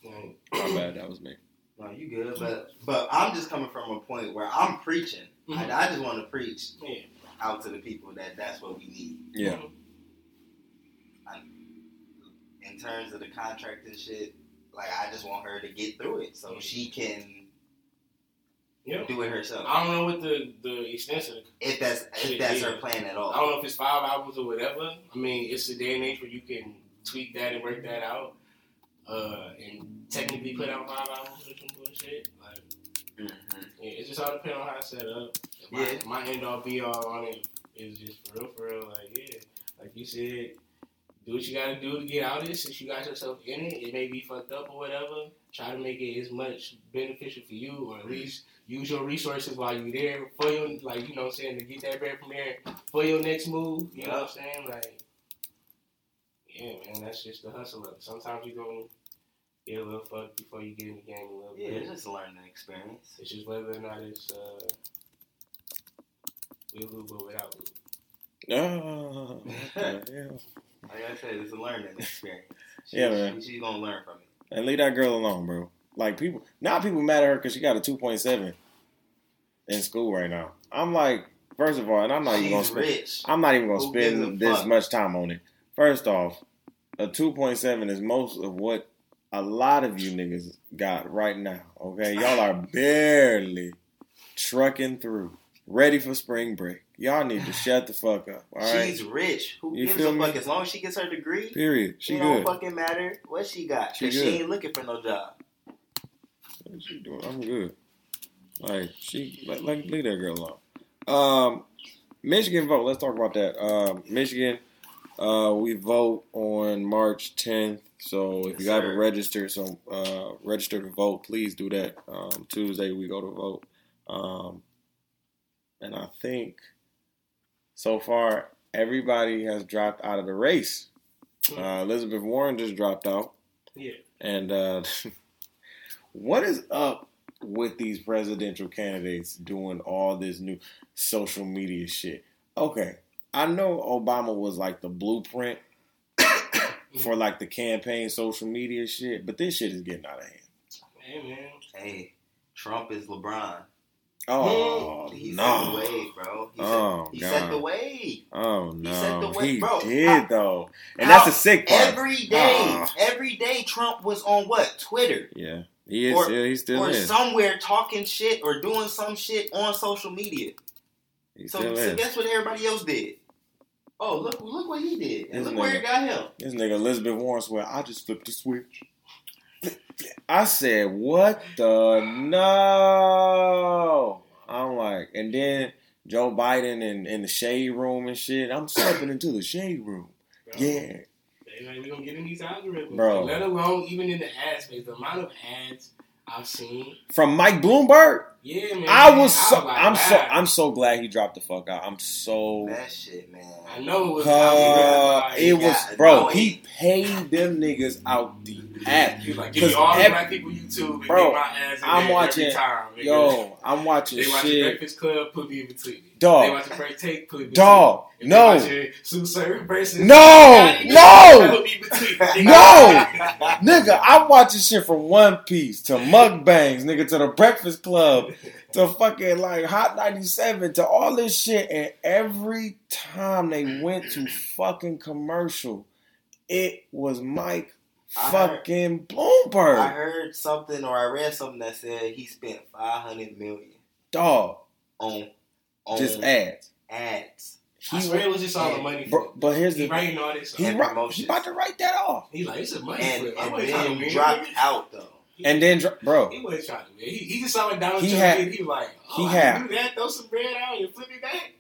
Like, My bad. That was me. No, you good, but but I'm just coming from a point where I'm preaching. Mhm. I, I just want to preach yeah. out to the people that that's what we need Yeah. Mhm. in terms of the contract and shit. Like I just want her to get through it so she can Yeah. do it herself. I don't know what the the extent of the If that's if that's her plan at all. I don't know if it's five albums or whatever. I mean, it's a day and age where you can tweak that and work that out, uh, and technically put out five albums or some bullshit. Like, Mhm. yeah, it just all depends on how it's set up. My, Yeah. my end all be all on it is just for real, for real. Like, yeah, like you said, do what you gotta do to get out of it. Since you got yourself in it, it may be fucked up or whatever. Try to make it as much beneficial for you, or at least use your resources while you're there for your, like you know, what I'm saying to get that bread from there for your next move. You know what I'm saying? Like, yeah, man, that's just the hustle of it. Sometimes you're gonna get a little fucked before you get in the game a little Yeah, bit. it's just a learning experience. It's just whether or not it's uh, with lube or without lube. Oh, yeah. Like I said, it's a learning experience. She, Yeah, man. She, she's gonna learn from it. And leave that girl alone, bro. Like people now, people mad at her because she got a two point seven in school right now. I'm like, first of all, and I'm not even gonna spend. rich. I'm not even gonna Who spend this fuck? much time on it. First off, a two point seven is most of what a lot of you niggas got right now. Okay, y'all are barely trucking through, ready for spring break. Y'all need to shut the fuck up. All right. She's rich. Who You gives a me? fuck? As long as she gets her degree, Period. She don't fucking matter what she got. She Cause she, ain't looking for no job. What is she doing? I'm good. Like she, like, like leave that girl alone. Um, Michigan vote. Let's talk about that. Um, Michigan, uh, we vote on March 10th. So if Yes, you haven't registered, so uh, register to vote. Please do that. Um, Tuesday we go to vote. Um, and I think so far everybody has dropped out of the race. Uh, Elizabeth Warren just dropped out. Yeah. And uh, what is up with these presidential candidates doing all this new social media shit? Okay, I know Obama was like the blueprint for like the campaign social media shit, but this shit is getting out of hand. Hey man, Hey, Trump is LeBron. Oh He set the no! wave, bro. He, Oh, set, he set the God. wave. Oh He set the no! way- He bro, did though, and how that's the sick part. Every day, Ah. every day, Trump was on what Twitter yeah, he is. Or- still, he still or is. somewhere talking shit or doing some shit on social media. He So, so is. guess what everybody else did? Oh, look, look what he did, and This look where nigga. it got him. This nigga Elizabeth Warren swear I just flipped the switch. I said, "What the no?" I'm like, and then Joe Biden in, in the shade room and shit. I'm stepping into the shade room. bro. Yeah, They like we gonna get in these algorithms, Bro. Let alone even in the ad space, the amount of ads I've seen. from Mike Bloomberg. Yeah, man. I was so like, I'm so. I'm so glad he dropped the fuck out. I'm so That shit, man. I know it was. uh, it was was bro. annoying. He paid them niggas out the ass. he was like, give me 'Cause all the ev- black people YouTube and Bro, get my ads I'm there watching- time. Yo, I'm watching They watching shit. Breakfast Club, put me in between. Dog. They watching First Take, put me in Dog, between. no. Sue Surf versus No, no. Put me in between. it. No. Nigga, I'm watching shit from One Piece to Mug Bangs, nigga, to the Breakfast Club, to fucking like Hot 97, to all this shit. And every time they went to fucking commercial, it was Mike I heard- fucking I heard something or I read something that said he spent five hundred million Dog, on on just ads. ads. I He, swear it was just all the money. bro, but here's he the writing all this. he, He, right, he about to write that off. he like it's a money And, flip. I and wasn't trying to then win. dropped out though. He- And then, bro, he wasn't trying to win. He, he just saw what Donald He Trump had- did. He was like, oh, he I had- can do that. Throw some bread out and flip it back.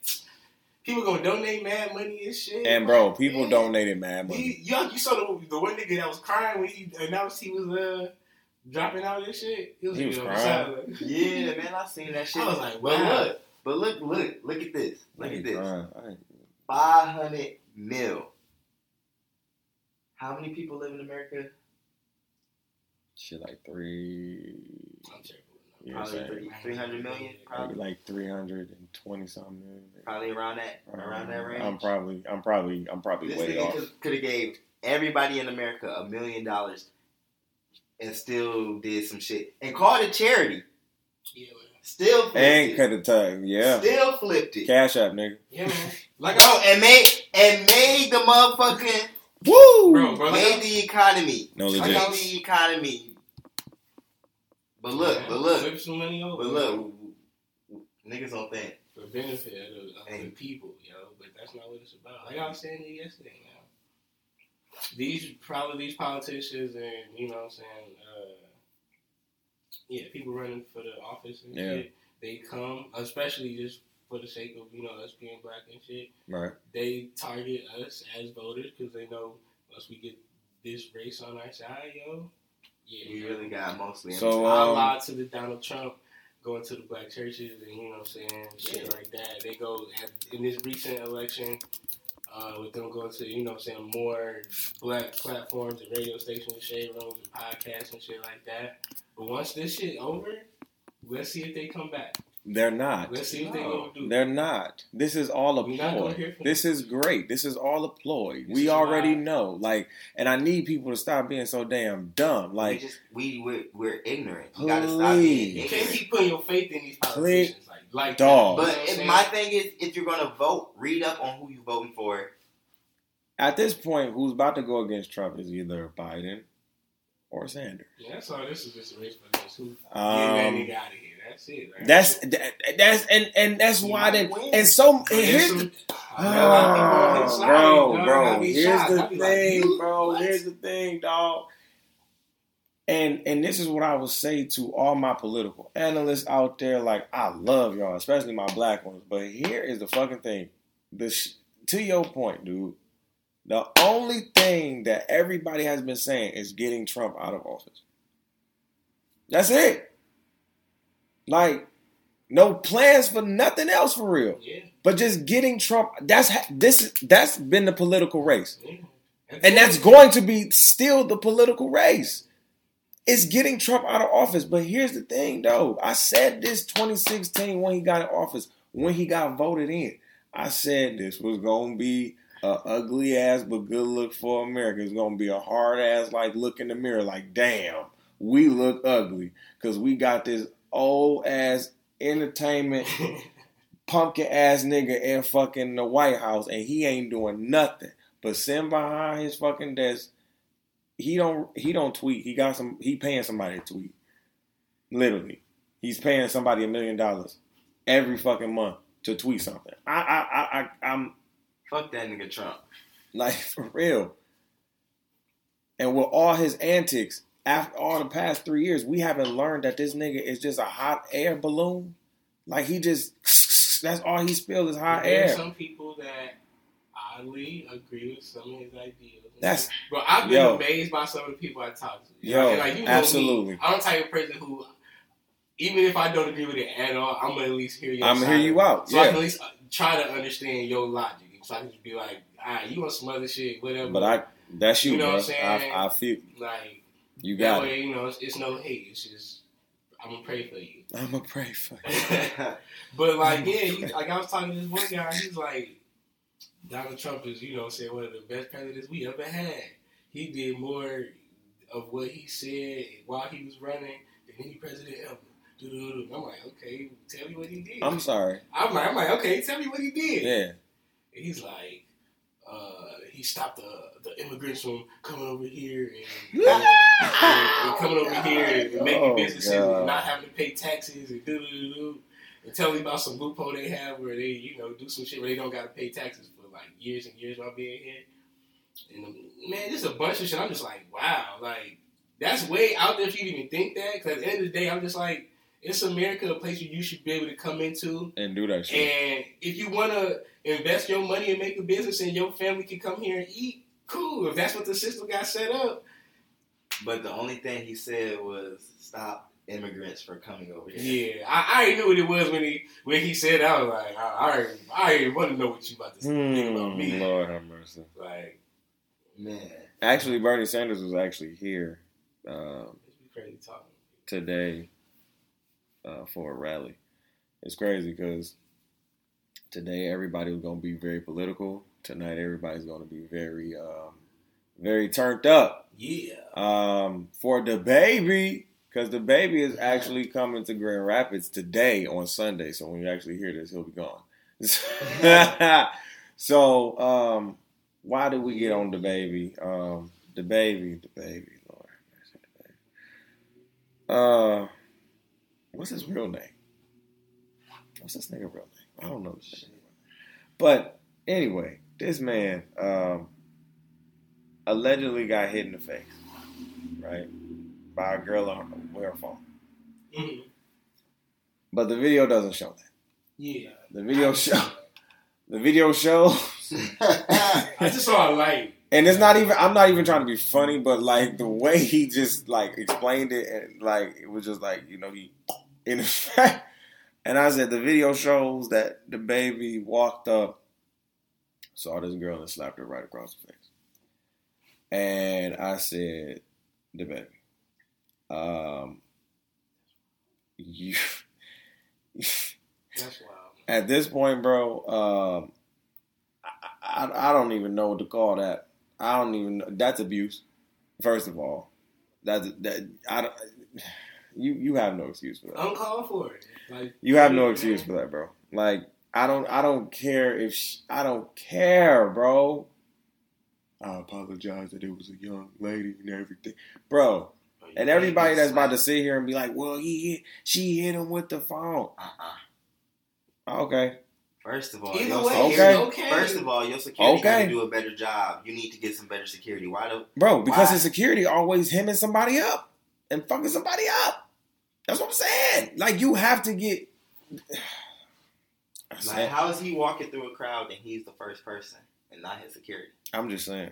People gonna donate mad money and shit. and bro, Like, people man. donated mad money. He, you, you saw the, the one nigga that was crying when he announced he was uh dropping out this shit. He was, He was crying. like- Yeah, man, I seen that shit. I was like, but wow. look, but look, look, look at this. Look at this. Five hundred mil. How many people live in America? Shit like three. I'm terrible. Yeah, Probably same. three, 300 million, Probably probably, like three hundred and twenty something million. probably around that, around that range. I'm probably, I'm probably, I'm probably this way off. could have gave everybody in America a million dollars and still did some shit and called it charity. Yeah. Still flipped And it. could have tagged, yeah. Still flipped it. Cash app, nigga. Yeah, man. Like oh, and made and made the motherfucking Woo! bro, bro, made I, the economy. No legit. Made the economy. But look, man, but look, flip some money over. but look, niggas don't think. for benefit of the, of the Hey. people, yo. But that's not what it's about. Like I was saying to you yesterday, Now, These probably these politicians and you know what I'm saying, uh, yeah, people running for the office and Yeah. shit. They come, especially just for the sake of you know us being black and shit. Right. They target us as voters because they know once we get this race on our side, yo, yeah, We really got mostly. So, I um, lied to the Donald Trump going to the black churches and you know what I'm saying, shit like that. They go at, in this recent election, uh, with them going to, you know what I'm saying, more black platforms and radio stations, shade rooms and podcasts and shit like that. But once this shit over, let's see if they come back. They're not. Let's see what they No, gonna do. They're not. This is all a We're not gonna ploy. This is great. This is all a ploy. This we already why- know. Like, and I need people to stop being so damn dumb. we Like, just we we're, we're ignorant. You gotta stop being You Please. can't ignorant. keep putting your faith in these politicians like like Dog. that. But You know if my thing is, if you're gonna vote, read up on who you're voting for. at this point, who's about to go against Trump is either Biden or Sanders. Yeah, that's all. This is just a race for this. Who get that Um, nigga out of here? That's it. Right? that's that, that's and and that's He why might then and so But there's here's some- the I got a lot of people on his Oh, side, bro, dog. bro. Here's shocked. the I be like, thing, bro. What? Here's the thing, dog. And and this is what I will say to all my political analysts out there. Like I love y'all, especially my black ones. But here is the fucking thing. The sh- to your point, dude. The only thing that everybody has been saying is getting Trump out of office. That's it. Like no plans for nothing else for real. Yeah, But just getting Trump, that's this that's been the political race. yeah. And that's going to be still the political race. It's getting Trump out of office. But here's the thing though. I said this 2016 when he got in office, when he got voted in. I said this was gonna be a ugly ass but good look for America. It's gonna be a hard ass like look in the mirror, like damn, we look ugly. Cause we got this old ass entertainment pumpkin ass nigga in fucking the White House and he ain't doing nothing but sitting behind his fucking desk. He don't he don't tweet. He got some he paying somebody to tweet. Literally. He's paying somebody a million dollars every fucking month to tweet something. I I I, I I'm Fuck that nigga Trump. like for real. And with all his antics, after all the past three years, we haven't learned that this nigga is just a hot air balloon. Like he just that's all he spills is hot There's air. some people that oddly agree with some of his ideas. That's Bro, I've been Yo. amazed by some of the people I talk to. Yo, like, you know absolutely. Me, I'm the type of person who, even if I don't agree with it at all, I'm gonna at least hear you. I'ma hear you out, So I can at least uh, try to understand your logic. So I can just be like, all right, you want some other shit, whatever. but I that's you, You know what I'm saying? I, I feel like you that got it. way, you know, it's, it's no hate. It's just I'm gonna pray for you. I'ma pray for you. but like, yeah, he, like I was talking to this one guy. He's like, Donald Trump is, you know, saying one of the best presidents we ever had. He did more of what he said while he was running than any president ever. I'm like, okay, tell me what he did. I'm sorry. I'm like, I'm like, okay, tell me what he did. Yeah. And he's like, uh, he stopped the the immigrants from coming over here and, and, and coming over here and making Oh, businesses God. and not having to pay taxes and do do do. And tell me about some loophole they have where they, you know, do some shit where they don't got to pay taxes for like years and years while being here. And um, man, just a bunch of shit. I'm just like, wow, like that's way out there if you even think that. Because at the end of the day, I'm just like, it's America, a place where you should be able to come into And do that shit. and if you want to invest your money and make a business and your family can come here and eat, cool. If that's what the system got set up, but the only thing he said was stop immigrants from coming over here. yeah, I, I already knew what it was when he when he said. That. I was like, I, I, already, I already want to know what you about to think about me. Hmm, Lord have mercy. Like, Man. Actually, Bernie Sanders was actually here um, crazy talking. today uh, for a rally. It's crazy because today everybody was going to be very political. Tonight everybody's going to be very, um, very turned up Yeah, um, for DaBaby because DaBaby is actually coming to Grand Rapids today on Sunday. So when you actually hear this, he'll be gone. so um, why did we get on DaBaby? Um, DaBaby, the baby, Lord, DaBaby. Uh, what's his real name? What's this nigga real name? I don't know this nigga. But anyway, this man um, allegedly got hit in the face, right, by a girl on her phone. Mhm. But the video doesn't show that. yeah. The video show, the video shows. I just saw a light And it's not even. I'm not even trying to be funny, but like the way he just like explained it, and like it was just like you know he, in effect. And I said the video shows that DaBaby walked up, saw this girl and slapped her right across the face. And I said, DaBaby, um, you. That's wild. At this point, bro, um, I, I, I don't even know what to call that. I don't even know. That's abuse. First of all, that's that. I don't. You you have no excuse for that. Uncalled for it. Like You have no excuse for that, bro. Like I don't I don't care if she, I don't care, bro. I apologize that it was a young lady and everything, bro. Oh, and everybody that's about to sit here and be like, "Well, he hit, she hit him with the phone." Uh-uh. Okay, First of all, Either your way, security, okay. first of all, your security got Okay. to do a better job. You need to get some better security. Why do bro. Because Why? his security always hemming somebody up and fucking somebody up. That's what I'm saying. Like you have to get. Like how is he walking through a crowd and he's the first person and not his security? I'm just saying.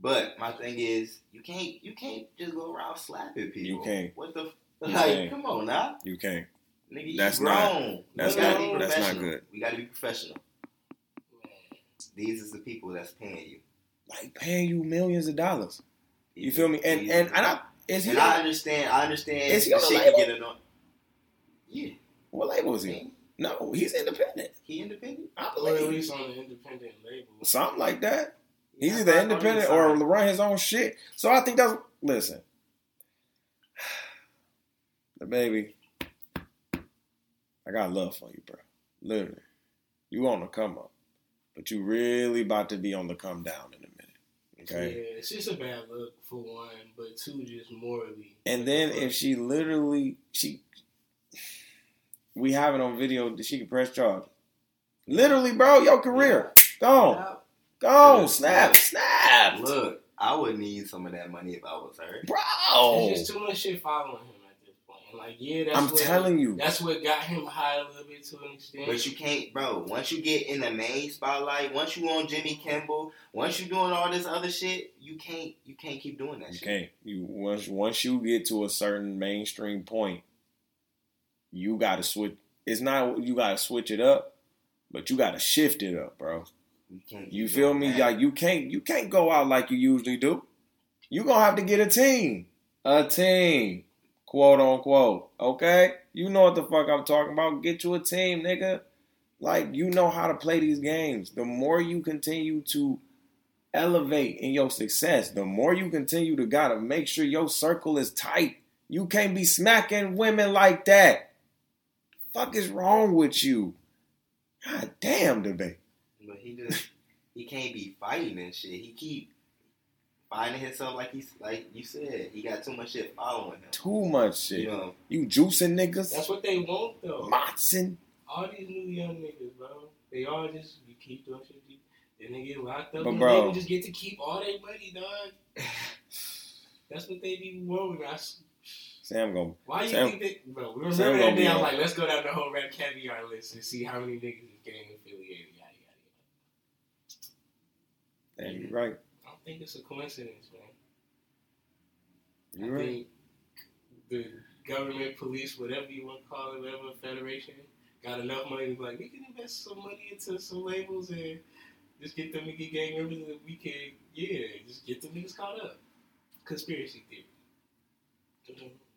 But my thing is, you can't you can't just go around slapping people. You can't. What the You like? can't. Come on now, You can't. nigga. That's you not- grown. that's not- that's not good. We got to be professional. These is the people that's paying you. Like paying you millions of dollars. You feel me? And and and I is he? and I understand. I understand. Is he the on the shit label? can get annoying. Yeah, what label is he? No, he's independent. he independent. I Or at believe least on an independent label. something like that. He's either independent or run his own shit. So I think that's listen. DaBaby, I got love for you, bro. Literally, you on the come up, but you really about to be on the come down in a minute. Okay. Yeah, it's just a bad look for one, but two, just morally. And then if she literally she we have it on video that she can press charge. Literally, bro, your career. Go. Go. Snap. Snap. Look, I would need some of that money if I was her. Bro. It's just too much shit following him at this point. And like, yeah, that's I'm what, telling you. That's what got him high a little bit to an extent. But you can't, bro. Once you get in the main spotlight, once you on Jimmy Kimmel, once you doing all this other shit, you can't, you can't keep doing that You shit. can't. You once once you get to a certain mainstream point, you gotta switch it's not you gotta switch it up, but you gotta shift it up, bro. You. You feel me? that. Like you can't you can't go out like you usually do. You gonna have to get a team. A team. Quote unquote. Okay? You know what the fuck I'm talking about. Get you a team, nigga. Like you know how to play these games. The more you continue to elevate in your success, the more you continue to gotta make sure your circle is tight. You can't be smacking women like that. Fuck is wrong with you? God damn, debate. But he just, he can't be fighting and shit. He keep finding himself like he's like you said. He got too much shit following him. Too much shit. You know, You juicing niggas. that's what they want, though. Motzing. all these new young niggas, bro, they all just you keep doing shit. you- Then they get locked up, But and bro- they just get to keep all their money, dog. That's what they be wanting. I s- Sam gonna Why you Sam- think that, bro? We Sam remember gonna that be day. I'm like, let's go down the whole RapCaviar list and see how many niggas is gang affiliated. Yada yada. Damn, you right. I think it's a coincidence, man. You I right. think the government, police, whatever you want to call it, whatever federation, got enough money to be like, we can invest some money into some labels and just get them to get gang members and we can, yeah, just get them niggas caught up. Conspiracy theory.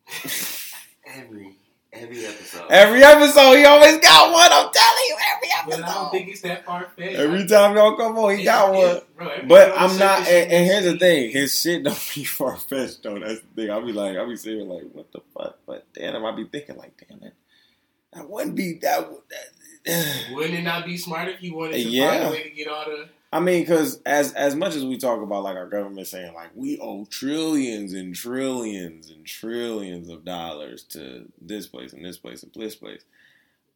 every every episode. Every episode, he always got one. I'm telling you, every episode. But I don't think it's that far fetched. Every time y'all come on, he got one. But I'm not. And, and here's the thing: his shit don't be far fetched though. That's the thing. I'll be like, I'll be saying like, what the fuck? But damn, I might be thinking like, damn it, that wouldn't be that. that Wouldn't it not be smart if you wanted to Yeah. find a way to get all the I mean, because as as much as we talk about like our government saying like we owe trillions and trillions and trillions of dollars to this place and this place and this place,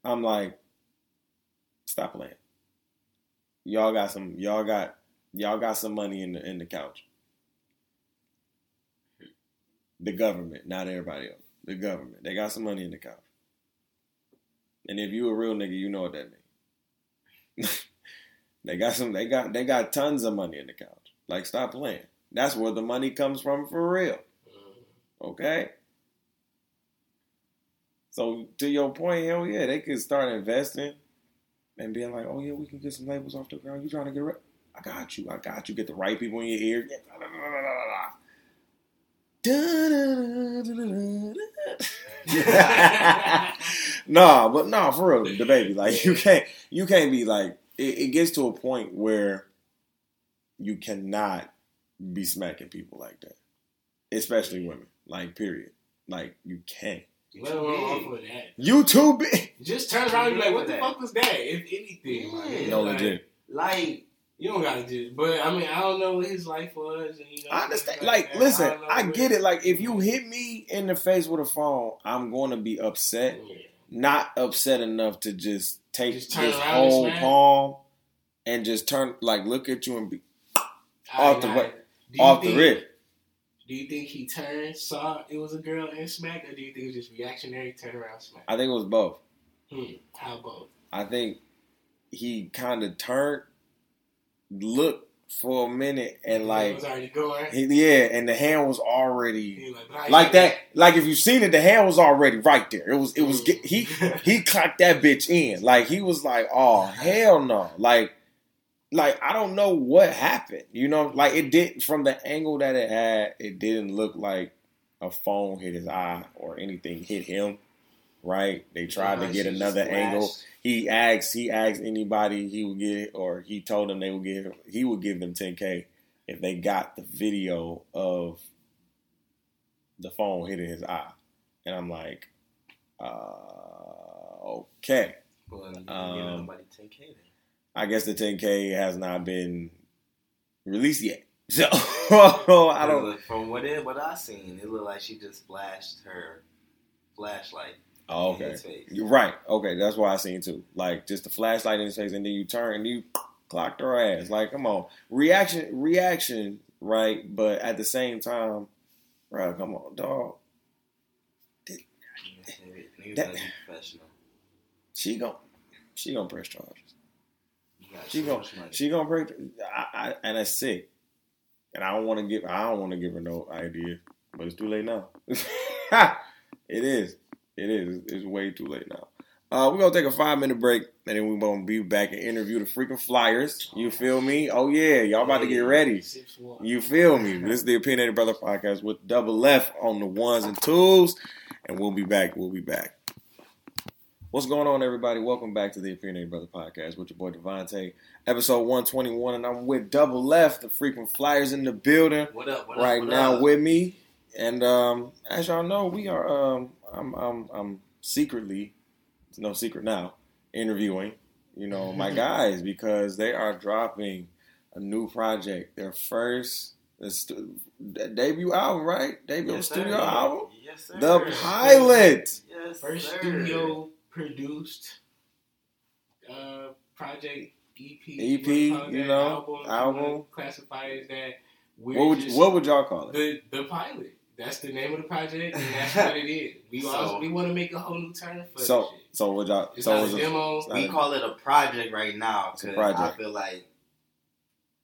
I'm like, stop playing. Y'all got some. Y'all got y'all got some money in the in the couch. The government, not everybody else. The government, they got some money in the couch. And if you a real nigga, you know what that means. They got some. They got. They got tons of money in the couch. Like, stop playing. That's where the money comes from for real. Okay. So to your point, hell yeah, they could start investing and being like, oh yeah, we can get some labels off the ground. You trying to get right? I got you. I got you. Get the right people in your ear. Nah, but nah, for real, DaBaby. Like you can't, you can't be like. It, it gets to a point where you cannot be smacking people like that, especially women. Like period. Like you can't. Let alone off of that. You too big. Just turn around and be like, what the That. fuck was that? If anything. Like, No, like, legit. Like, You don't gotta do But I mean, I don't know what his life was. And, you know, I understand. things Like, listen, don't I get it. Like, if you hit me in the face with a phone, I'm going to be upset. Yeah. Not upset enough to just take Just this and whole smack? palm and just turn, like, look at you and be Off the now, rip. do you off the think- rip. Do you think he turned, saw it was a girl and smacked, or do you think it was just reactionary, turn around, smack? I think it was both. Hmm. How both? I think he kind of turned, looked for a minute, and like, was already going. he, yeah, and the hand was already like, like that. Like if you've seen it, the hand was already right there. It was. It was. He mm. he clocked that bitch in. Like he was like, oh hell no. Like like I don't know what happened. You know, like it did from the angle that it had. It didn't look like a phone hit his eye or anything hit him. Right? They tried to get another angle. He asked. He asked anybody he would get, or he told them they would give. He would give them 10k if they got the video of the phone hitting his eye. And I'm like, uh, okay. well, Um, give 10K then. I guess the 10K has not been released yet. So I don't. From what it, what I seen, it looked like she just flashed her flashlight Oh, okay. You're right. Okay, that's what I seen too. Like just the flashlight in his face, and then you turn and you clocked her ass. Like, come on, reaction, reaction, right? But at the same time, bro, come on, dog. That-. She gon' she gonna press charges. She so gon' much money. she gonna break. I, I, and that's sick. And I don't want to give. I don't want to give her no idea, but it's too late now. it is. It is. It's way too late now. Uh, we're gonna take a five minute break, and then we're gonna be back and interview the Freequent Flyers. You feel me? Oh yeah, y'all about to get ready. You feel me? This is the Opinionated Brother podcast with Double Left on the ones and twos, and we'll be back. We'll be back. What's going on, everybody? Welcome back to the Opinionated Brother podcast with your boy DeVonta, episode 121, and I'm with Double Left, the Freequent Flyers in the building What up? What right up? What now up? with me. And um, as y'all know, we are um, I'm, I'm I'm secretly, it's no secret now, interviewing, you know, my guys because they are dropping a new project, their first the stu- debut album, right? Debut Yes, sir. studio album, Yes, sir. the pilot. Yes, First sir. studio produced uh, project EP. EP, you, wanna call it you that, know, album. you album. wanna Classify as that. What would just- you, what would y'all call it? the the pilot? That's the name of the project, and that's what it is. We So- also, we want to make a whole new term for So this shit. so would y'all? It's so not a demo. it's We call it a project right now It's a because I feel like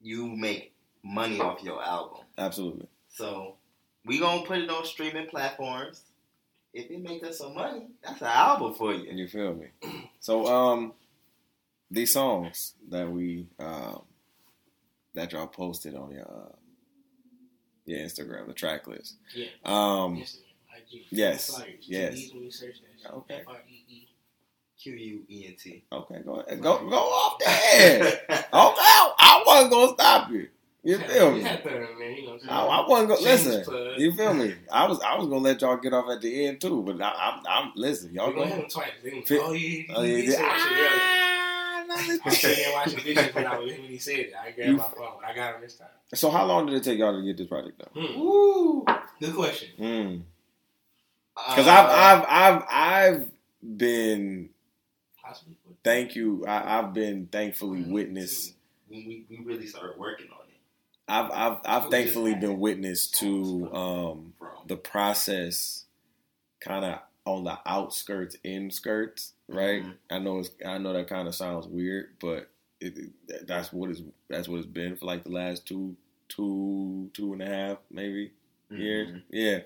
you make money off your album. absolutely. So we gonna put it on streaming platforms. If it make us some money, that's an album for you. You feel me? So um, these songs that we um that y'all posted on your uh, your Instagram, the track list. Yeah. Um, Instagram, IG, yes, Flyers, yes. TDs when you search that shit. Okay. F-R-E-E. Q U E N T. okay, go ahead. go go off there. okay, I wasn't gonna stop you. You feel me? had to, man. You know, I, I wasn't gonna listen. You feel me? I was I was gonna let y'all get off at the end too, but I, I'm I'm listen. Y'all go. ahead twice. Gonna- Oh yeah, Oh, he, yeah, he said that shit earlier. Ah, no, I listen. was sitting there watching dishes when I was when he said it. I grabbed You- my phone. I got him this time. So how long did it take y'all to get this project done? Hmm. Woo! Good question. Mm. Uh, Because I've, I've, I've, I've been, Possibly. thank you, I, I've been thankfully witness. when we, we really started working on it. I've, I've, I've thankfully been witness to um, the process, kind of on the outskirts, in skirts, right? Mhm. I know, it's, I know that kind of sounds weird, but it, that's what it's, that's what it's been for like the last two, two, two and a half, maybe years. Mhm. Yeah,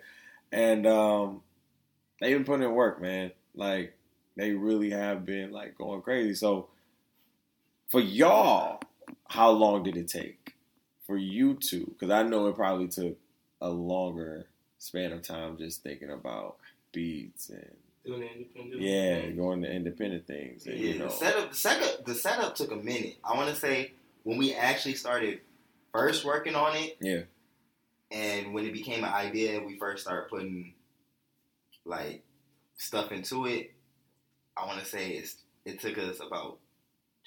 and um, they've been putting in work, man. Like they really have been like going crazy. So for y'all, how long did it take for you two? Because I know it probably took a longer span of time just thinking about beats and Doing the independent. yeah, thing. going to independent things. And, Yeah, you know, the setup, the setup, the setup took a minute. I want to say when we actually started first working on it, yeah, and when it became an idea, we first started putting like stuff into it. I want to say it's it took us about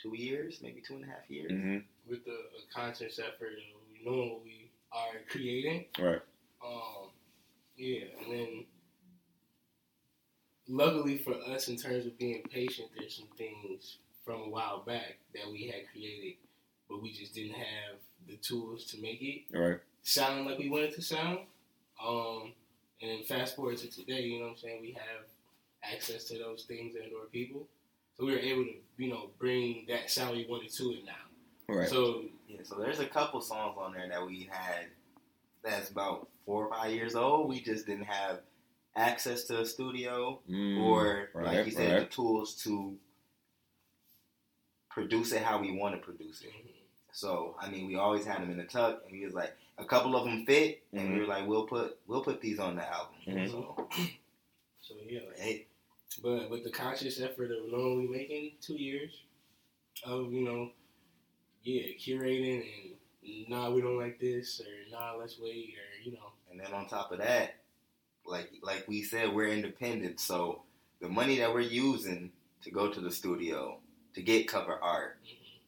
two years, maybe two and a half years. hmm With the a conscious effort of knowing what we are creating. right, Um, yeah, and then luckily for us, in terms of being patient, there's some things from a while back that we had created, but we just didn't have the tools to make it right, sound like we wanted to sound. Um, and fast forward to today, you know what I'm saying? We have access to those things and or people, so we were able to, you know, bring that sound we wanted to it now. right. So Yeah, so there's a couple songs on there that we had that's about four or five years old. We just didn't have access to a studio Mm, or, right, like you said, right. the tools to produce it how we want to produce it. So I mean, we always had them in the tuck, and we was like, a couple of them fit, and Mhm. we were like, we'll put we'll put these on the album. Mhm. So so yeah, hey, But with the conscious effort of knowing we making two years of, you know, yeah, curating and nah, we don't like this or nah, let's wait or you know. and then on top of that, like like we said, we're independent, so the money that we're using to go to the studio to get cover art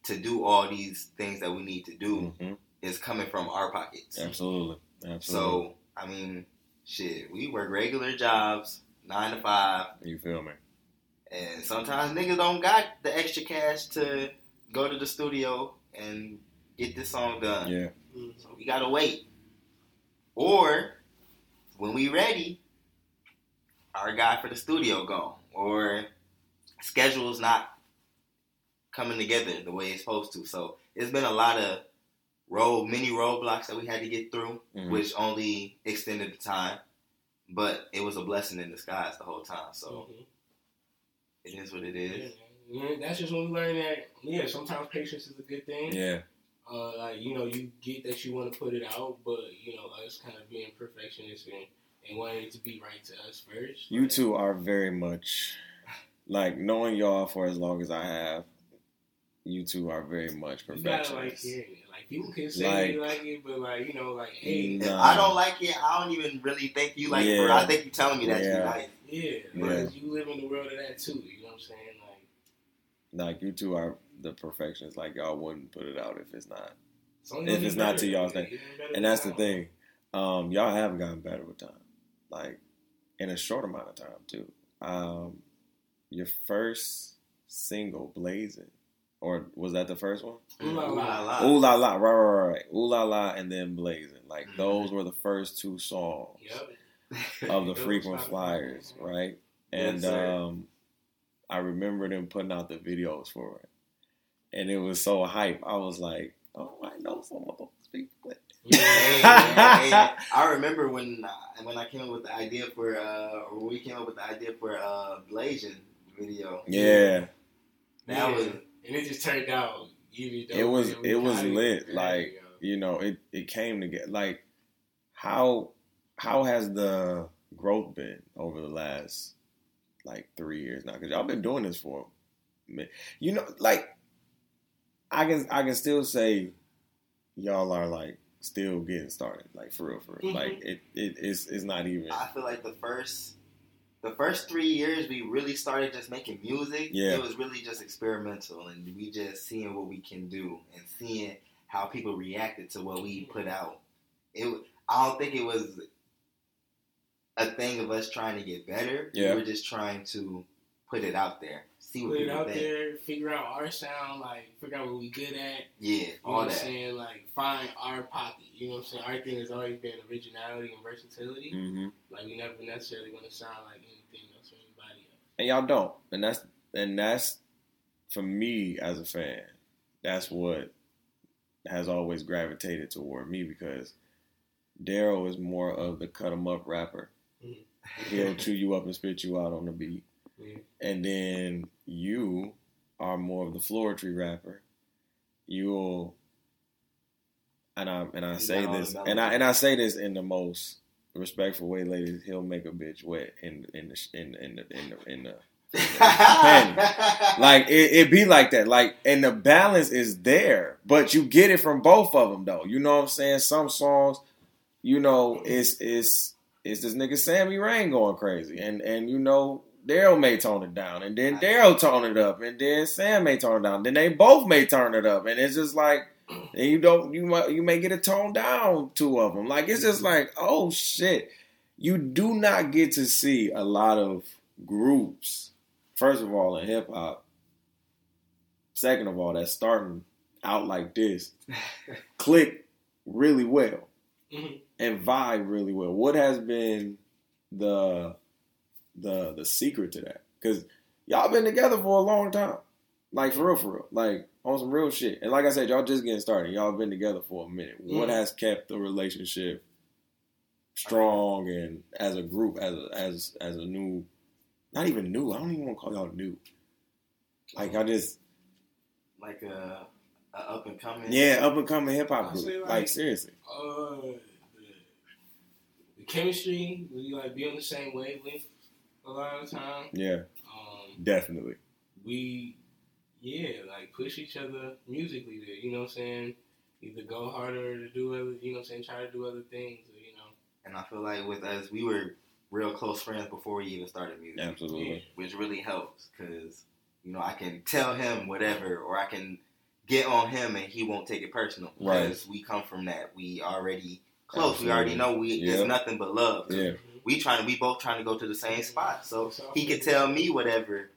to do all these things that we need to do Mhm. is coming from our pockets. Absolutely, absolutely. So I mean, shit, we work regular jobs, nine to five. you feel me? And sometimes niggas don't got the extra cash to go to the studio and get this song done. Yeah, So we gotta wait. Or when we ready, our guy for the studio gone. Or schedule's not coming together the way it's supposed to. So it's been a lot of road many roadblocks that we had to get through, Mhm. which only extended the time. But it was a blessing in disguise the whole time. So Mhm. it is what it Yeah, is. man. Yeah, that's just when we learn that yeah, sometimes patience is a good thing. yeah, Uh, like you know, you get that you want to put it out, but you know, us kind of being perfectionists and, and wanting it to be right to us first. you two are very much like knowing y'all for as long as I have. You two are very much You gotta like perfectionists. hearing it. Like people can say they Like- like it, but like you know, like hey, Nah. I don't like it, I don't even really think you like it. Bro. I think you telling me that Yeah. you like it. yeah, because you live in the world of that too. You know what I'm saying? Like Like you two are the perfectionists. Like y'all wouldn't put it out if it's not. it's If it's not better. to y'all's thing. And that's the thing. Um, y'all have gotten better with time. Like in a short amount of time too. Um, your first single, Blazing, or was that the first one? Ooh la la. Ooh la la, right, right, right, right. Ooh la la, and then Blazing. Like Mhm. those were the first two songs Yep. of the Those Freequent Flyers, right? And sir. um, I remember them putting out the videos for it, and it was so hype. I was like, "Oh, I know some of those people." Hey, hey, hey. I remember when uh, when I came up with the idea for uh, or when we came up with the idea for uh, Blasian video. Yeah, That Yeah. was and it just turned out It was- we it was lit, There like, you you know, it it came together. Like, how how has the growth been over the last like three years now? Because y'all been doing this for, a minute. you know, like I can I can still say y'all are like still getting started, like for real, for real. Mhm. Like it, it it's it's not even. I feel like the first the first three years we really started just making music. Yeah. It was really just experimental and we just seeing what we can do and seeing how people reacted to what we put out. It wa- I don't think it was a thing of us trying to get better. Yeah. We were just trying to put it out there. See what Put it out think. there, figure out our sound, like figure out what we good at. Yeah, You know all what I'm that. saying? Like find our pocket. You know what I'm saying? Our thing has always been originality and versatility. hmm Like we never necessarily want to sound like anything else or anybody else. and y'all don't and that's and that's for me as a fan that's what has always gravitated toward me because Daryl is more of the cut 'em up rapper. Mhm. He'll chew you up and spit you out on the beat. And then you are more of the floetry rapper. You'll and I and I say this and I and I say this in the most respectful way, ladies. He'll make a bitch wet in in the in the, in the in the, in the like it, it be like that. Like and the balance is there but you get it from both of them though. You know what i'm saying? Some songs you know it's it's it's this nigga sammy rain going crazy. And and you know daryl may tone it down and then daryl tone it up and then sam may tone it down then they both may turn it up and it's just like and you don't you might you may get a tone down two of them like it's just like oh shit you do not get to see a lot of groups first of all in hip hop, second of all, that's starting out like this, click really well Mhm. and vibe really well. What has been the the the secret to that? Because y'all been together for a long time, like for real, for real, like on some real shit. And like I said, y'all just getting started. Y'all been together for a minute. What Mhm. has kept the relationship strong and as a group, as a, as as a new, not even new. I don't even want to call y'all new. Like I just like a, a up and coming. yeah, up and coming hip hop group. Like, like- seriously, Uh, the, the chemistry, we like be on the same wavelength a lot of the time. yeah, Um, definitely. we, yeah, like push each other musically. There, you know what I'm saying? Either go harder to do other, you know what I'm saying? Try to do other things, or, you know. And I feel like with us, we were real close friends before we even started music, Absolutely. which really helps because you know I can tell him whatever, or I can get on him and he won't take it personal Right. because we come from that. We already close. We already know we Yep. it's nothing but love. Yeah, We trying to we both trying to go to the same spot, so he could tell me whatever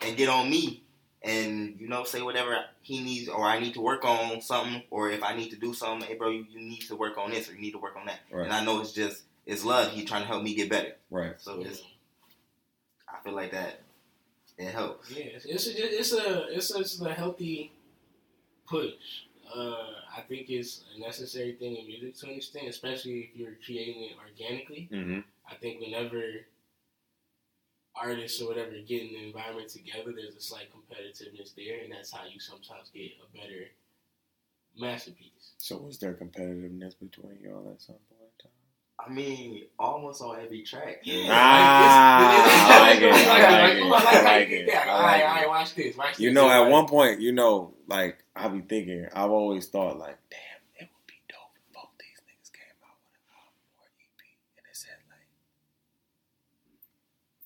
and get on me and you know say whatever he needs or I need to work on something or if I need to do something, hey bro, you, you need to work on this or you need to work on that. Right. And I know it's just it's love. He's trying to help me get better. right. So it's I feel like that it helps. Yeah, it's, it's a it's a it's a, it's a healthy push. Uh, I think it's a necessary thing in music to an extent, especially if you're creating it organically. Mm-hmm. I think whenever artists or whatever get in the environment together, there's a slight competitiveness there, and that's how you sometimes get a better masterpiece. So was there competitiveness between y'all at some point in time? I mean, almost on every track. Yeah, Ah, like, it's, I it's, like like, it, I like, like like, it, I like, like like, it, I like it. all right, watch this, watch You this. know, at one point, you know, like I be thinking, I've always thought, like, damn, it would be dope if both these niggas came out with an album or an EP, and it said like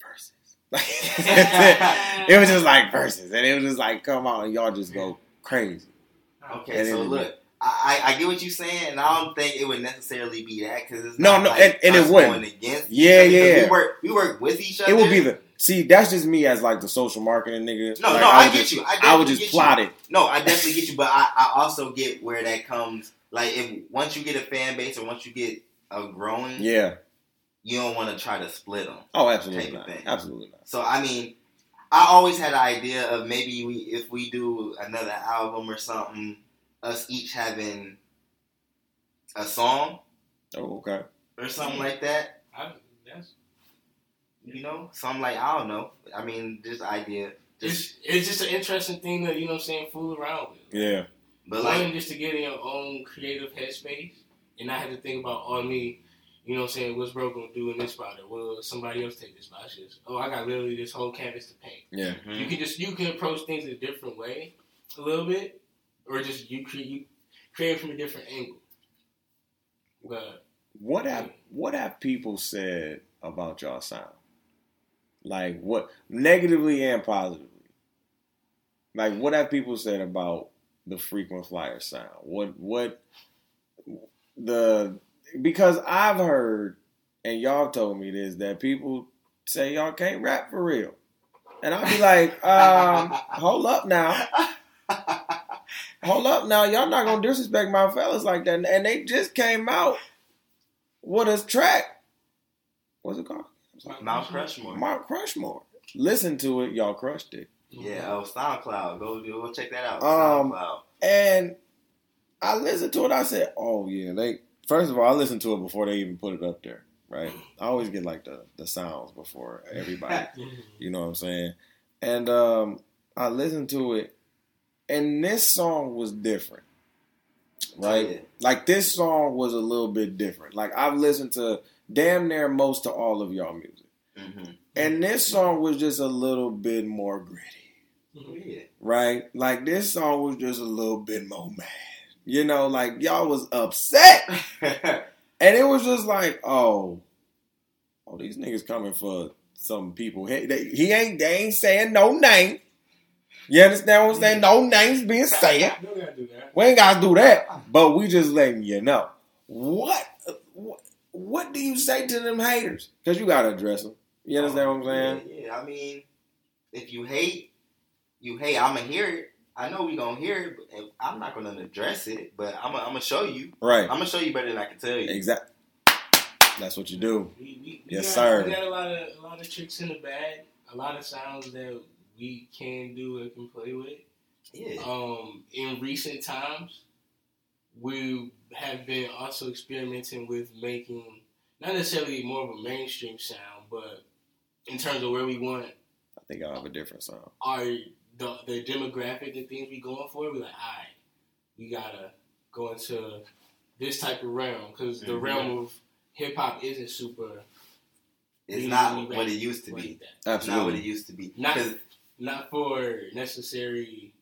verses. it was just like verses, and it was just like, come on, y'all just go crazy. Okay, And so look, I, I I get what you're saying, and I don't think it would necessarily be that because it's No, not no, like and- and it wouldn't. against. Yeah, each yeah. We work we work with each other. It would be the see. That's just me as like the social marketing nigga. no, Like, no. I, would get just, you. I, I would just plot you. it. No, I definitely get you, but I, I also get where that comes. Like if once you get a fan base or once you get a growing, Yeah. You don't want to try to split them. Oh, absolutely not. Absolutely not. So I mean, I always had the idea of maybe we if we do another album or something, us each having a song Oh, okay. or something like that. I, that's, You know, something like I don't know. I mean, this idea. Just it's, it's just an interesting thing to, you know what I'm saying, fool around with. Yeah. but One, like just to get in your own creative headspace and not have to think about oh, all me, you know what I'm saying, what's bro gonna do in this spot or will somebody else take this spot? Just, oh, I got literally this whole canvas to paint. Yeah. You can just you can approach things a different way, a little bit, or just you create you create from a different angle. But What have what have people said about y'all sound? Like what negatively and positively? Like what have people said about the Freequent Flyer sound? What what the because I've heard and y'all told me this that people say y'all can't rap for real. And I'll be like, um, hold up now. Hold up now. Y'all not gonna disrespect my fellas like that. And they just came out with a track. What's it called? Mount Crushmore. Mount Crushmore. Listen to it, y'all crushed it. Yeah, oh SoundCloud. Go go check that out. Um, SoundCloud. And I listened to it. I said, "Oh yeah." They first of all, I listened to it before they even put it up there. Right? I always get like the the sounds before everybody. You know what I'm saying? And um, I listened to it, and this song was different, right? Yeah. Like this song was a little bit different. Like I've listened to damn near most to all of y'all music, Mhm. and this song was just a little bit more gritty, Mhm. Yeah. right? Like this song was just a little bit more mad. You know, like y'all was upset, and it was just like, oh, oh, these niggas coming for some people. He, they, he ain't, they ain't saying no name. You understand what I'm saying? No names being said. You don't gotta do that. We ain't gotta do that, but we just letting you know. What, what, what do you say to them haters? Because you gotta address them. You understand what I'm oh, saying? Yeah, yeah. I mean, if you hate, you hate. I'ma hear it. I know we gonna hear it, but I'm not gonna address it. But I'm gonna, I'm show you. Right. I'm gonna show you better than I can tell you. Exactly. That's what you do. We, we, we Yes, got, sir. We got a lot of a lot of tricks in the bag. A lot of sounds that we can do and can play with. Yeah. Um, in recent times, we have been also experimenting with making not necessarily more of a mainstream sound, but in terms of where we want I think I'll have a different sound. our the, the demographic and things we going for, we like, all right, we gotta go into this type of realm because the Mhm. realm of hip hop isn't super. It's not what it used to be. that. It's not what it used to be. Not 'Cause- not for necessary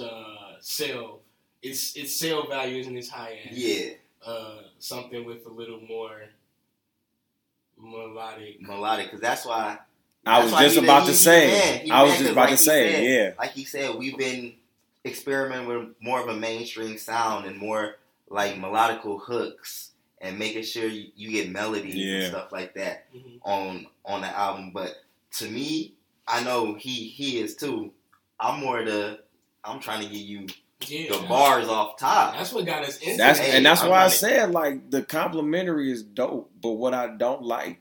uh, sale. Its its sale value isn't as high as yeah, uh, something with a little more melodic. melodic. Because that's why. I was just about to say. I was just about to say. Yeah. Like you said, we've been experimenting with more of a mainstream sound and more like melodical hooks and making sure you, you get melodies Yeah. and stuff like that Mhm. on on the album. But to me, I know he he is too. I'm more the I'm trying to get you Yeah, the bars off top. That's what got us into That's and that's I'm why I trying to- said like the complimentary is dope, but what I don't like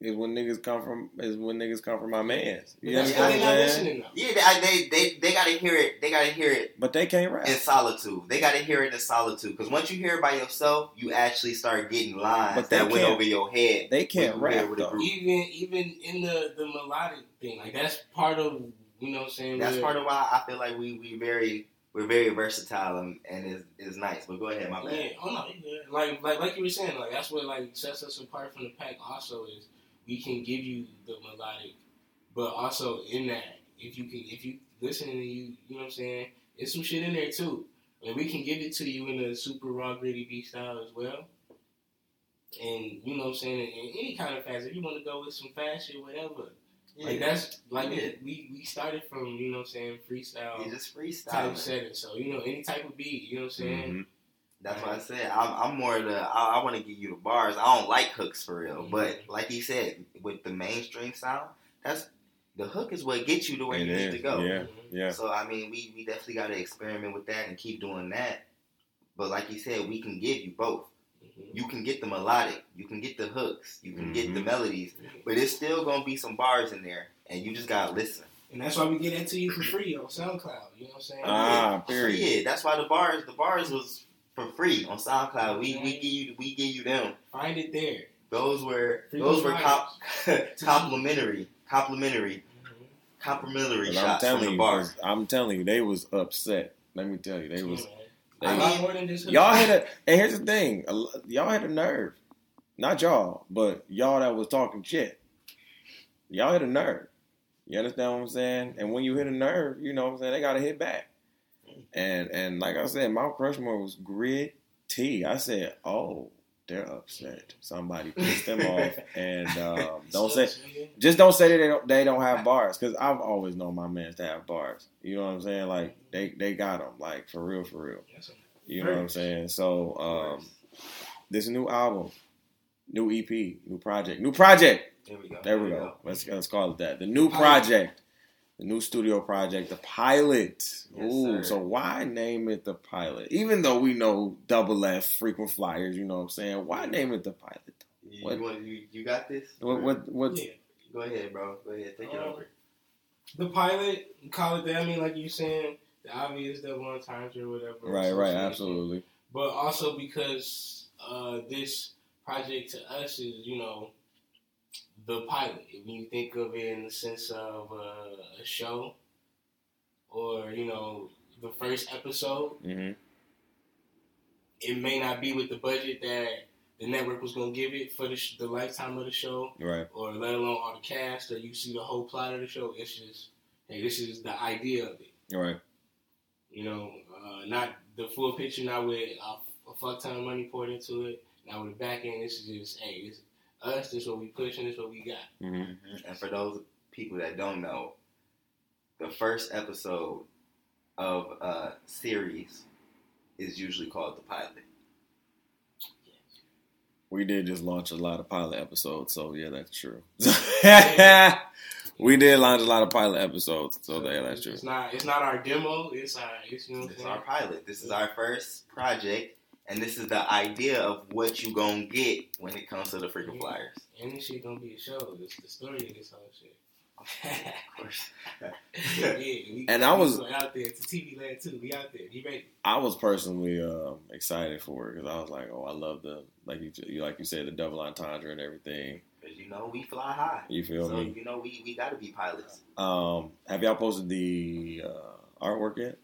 is when niggas come from is when niggas come from my mans. You That's understand why what I'm saying? listening. Yeah, they, they they they gotta hear it. They gotta hear it But they can't rap. in solitude. They gotta hear it in solitude. Because once you hear it by yourself, you actually start getting lines But that went over your head. They can't rap with a though. Even even in the the melodic thing, like that's part of you know what I'm saying. That's part of why I feel like we we very we're very versatile and, and is is nice. But go ahead, my Yeah, oh no, you good. Like like like you were saying, like that's what like sets us apart from the pack. Also, is we can give you the melodic, but also in that, if you can, if you listen and you, you know what I'm saying, it's some shit in there too, and we can give it to you in a super raw, gritty beat style as well. And you know what I'm saying, in, any kind of fast, if you want to go with some fast shit, whatever. Like that's like Yeah. we we started from you know what I'm saying freestyle You just type setting. So you know any type of beat, you know what I'm saying. Mhm. That's why I said I'm, I'm more the I, I want to give you the bars. I don't like hooks for real, Mhm. but like he said, with the mainstream sound, that's the hook is what gets you to where It you need to go. Yeah. Mhm. Yeah. So I mean, we, we definitely got to experiment with that and keep doing that. But like he said, we can give you both. Mhm. You can get the melodic, you can get the hooks, you can get the Mhm. melodies, but it's still gonna be some bars in there, and you just gotta listen. And that's why we get that to you for free on SoundCloud. You know what I'm saying? Ah, period. Yeah, that's why the bars the bars was for free on SoundCloud. We we give you we give you them. Find it there. Those were Free those were vibes. comp- complimentary, complimentary, mm-hmm. complimentary 'Cause I'm shots from telling the you, I'm telling you, they was upset. Let me tell you, they was. They, lot more than this. hook. y'all hit a. And here's the thing, y'all had a nerve. Not y'all, but y'all that was talking shit. Y'all hit a nerve. You understand what I'm saying? And when you hit a nerve, you know what I'm saying. They got to hit back. And and like I said, Mount Crushmore was gritty. I said, oh, they're upset. Somebody pissed them off. And um, don't say just don't say that they don't they don't have bars because I've always known my mans to have bars. You know what I'm saying? Like they they got them like for real for real. You know what I'm saying? So um, this new album, new EP, new project, new project. There we go. There we go. Let's let's call it that. The new project, the new studio project, the pilot. Yes, Ooh, sir. so why name it the pilot? Even though we know Double F, Freequent Flyers. You know what I'm saying? Why name it the pilot? You, What? you, want, you, you got this? What what what? Yeah. Go ahead, bro. Go ahead. Take it Um, over. The pilot, call it that. I mean, like you saying, the obvious double entendre or whatever. Right, right, absolutely. But also because uh, this project to us is, you know, the pilot. When you think of it in the sense of uh, a show or, you know, the first episode, hmm it may not be with the budget that the network was going to give it for the, sh- the lifetime of the show, Right. or let alone all the cast, or you see the whole plot of the show. It's just, hey, this is the idea of it. Right. You know, uh, not the full picture, not with a, a fuck ton of money poured into it, not with the back end. This is just, hey, this us. This is what we pushing. This is what we got. hmm Mhm. And for those people that don't know, the first episode of a series is usually called the pilot. We did just launch a lot of pilot episodes, so yeah, that's true. we did launch a lot of pilot episodes, so yeah, that's true. It's not. It's not our demo. It's our. It's you know what This I'm is our pilot. This is our first project, and this is the idea of what you gonna get when it comes to the Freequent Flyers. And this shit gonna be a show. It's the story of this whole shit. Of course. yeah, we, And I was- out there to TV land too. We out there. You ready? I was personally um, excited for it because I was like, oh, I love the like you, you like you said the double entendre and everything. Because you know we fly high. You feel so me? you know we, we gotta be pilots. Um, have y'all posted the uh, artwork yet?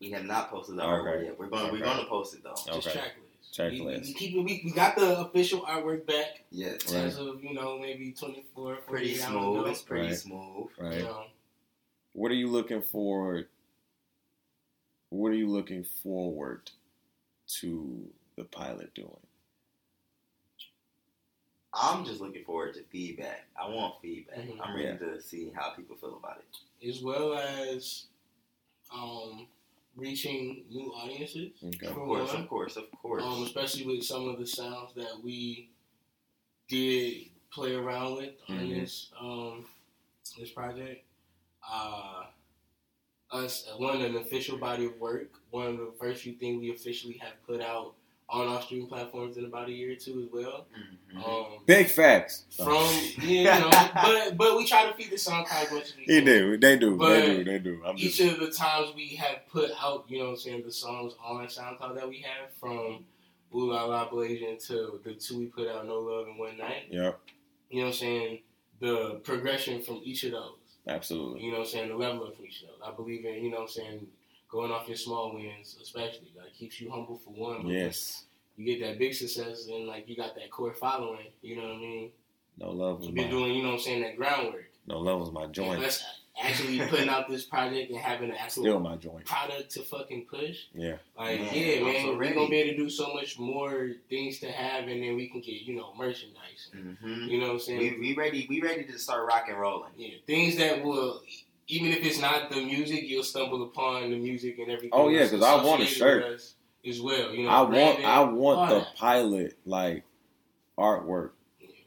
We have not posted the Okay. artwork yet. We're gonna we're gonna post it though. Just Okay. track list. Track we. We, keep we, we got the official artwork back Yes. Right. as of you know maybe 24, Pretty smooth. ago. It's pretty Right. smooth. You Right. know, What are you looking for? What are you looking forward to the pilot doing? I'm just looking forward to feedback. I want feedback. Mhm. I'm ready to see how people feel about it. as well as um, reaching new audiences. Okay. Of course, one. of course, of course. um, especially with some of the sounds that we did play around with on Mhm. this um, this project. Uh, us one an official body of work, one of the first few things we officially have put out on our streaming platforms in about a year or two as well. Mhm. Um, Big facts. from yeah, you know, but but we try to feed the SoundCloud as much as we can. do. They do. But they do. They do. I'm each just. of the times we have put out, you know what I'm saying, the songs on SoundCloud that we have from Ooh La La Blazing to the two we put out, No Love and One Night, Yep. you know what I'm saying, the progression from each of those, Absolutely. you know what I'm saying, the level of each of those. I believe in, you know what I'm saying, going off your small wins, especially, like, keeps you humble for one. Yes. You get that big success and, like, you got that core following, you know what I mean? No love was You've been my. doing, you know what I'm saying, that groundwork. No love was my And joint. us actually putting out this project and having an actual Still my joint. product to fucking push. Yeah. Like, Man, yeah, I'm man, so we're gonna be able to do so much more things to have, and then we can get, you know, merchandise. Mhm. You know what I'm saying? We, we ready. We ready to start rock and rolling. yeah, things that will, even if it's not the music, you'll stumble upon the music and everything. Oh, yeah, that's 'cause I want a shirt. As well, you know. I want. branding, I want the that. pilot like artwork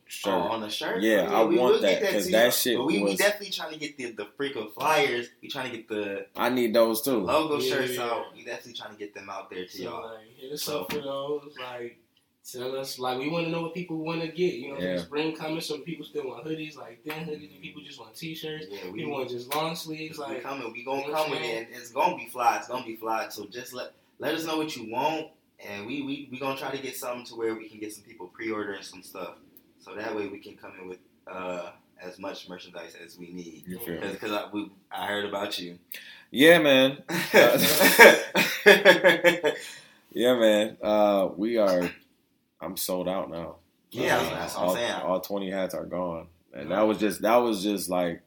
shirt. Oh, on the shirt? Yeah, oh, I we want that, get 'cause to that shit But we, we definitely trying to get the the Freequent Flyers. We trying to get the I need those too. logo Yeah, shirts yeah. out. We definitely trying to get them out there to So, y'all. like, hit us up for those. Like, tell us. Like, we want to know what people want to get. You know, Yeah. spring coming, so people still want hoodies, like thin hoodies, and people just want t-shirts. Yeah, we People want just long sleeves, we like. coming. We gonna you know what come with it. and It's gonna be fly. It's gonna be fly. So just let let us know what you want, and we we we gonna try to get something to where we can get some people pre-ordering some stuff, so that way we can come in with uh as much merchandise as we need. You feel? Because I we I heard about you. Yeah, man. Yeah, man. Uh, we are. I'm sold out now. Yeah, Uh, that's what I'm all, saying. All 20 hats are gone, and that was just that was just like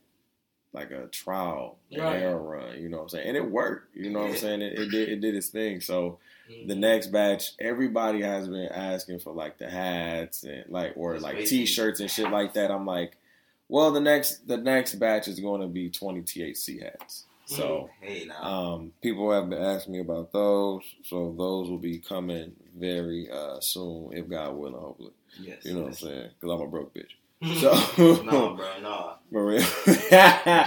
like a trial and Right. error run. You know what I'm saying? And it worked. You know what I'm saying? It, it did it did its thing. So mm, the next batch, everybody has been asking for like the hats and like or Just like waiting. t-shirts and shit like that. I'm like, well, the next the next batch is going to be 20 THC hats. So. hey now. Um, people have been asking me about those, so those will be coming very uh, soon, if God willing, hopefully. yes. You know what I'm saying? Because I'm a broke bitch. So, No, bro, no. for real. You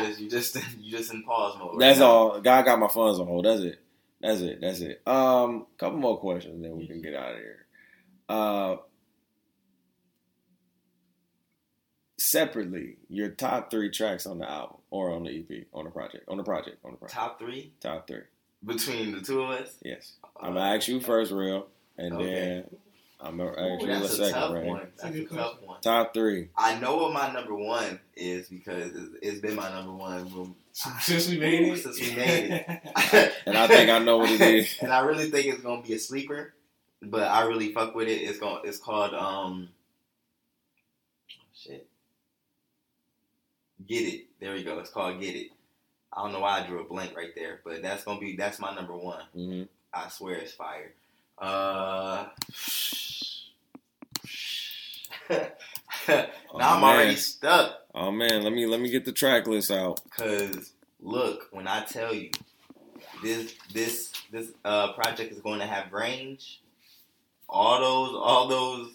just, you just, you just in pause mode. right That's now. all. God got my funds on hold. That's it. That's it. That's it. Um, couple more questions, then we can get out of here. Uh, separately, your top three tracks on the album or on the EP, on the project, on the project, on the project. Top three. Top three. Between the two of us, Yes. I'm gonna ask you first, real, and Okay. then I'm gonna ask Ooh, you the that's a second, tough right? one. That's a That's a good tough one. Top three. I know what my number one is because it's, it's been my number one Since we made it. since we made it. And I think I know what it is. and I really think it's gonna be a sleeper, but I really fuck with it. It's going it's called um shit. Get it. There we go. It's called Get It. I don't know why I drew a blank right there, but that's gonna be that's my number one. hmm I swear it's fire. Uh now Oh, I'm man. already stuck. Oh man, let me let me get the track list out. Cause look, when I tell you this this this uh project is going to have range, all those all those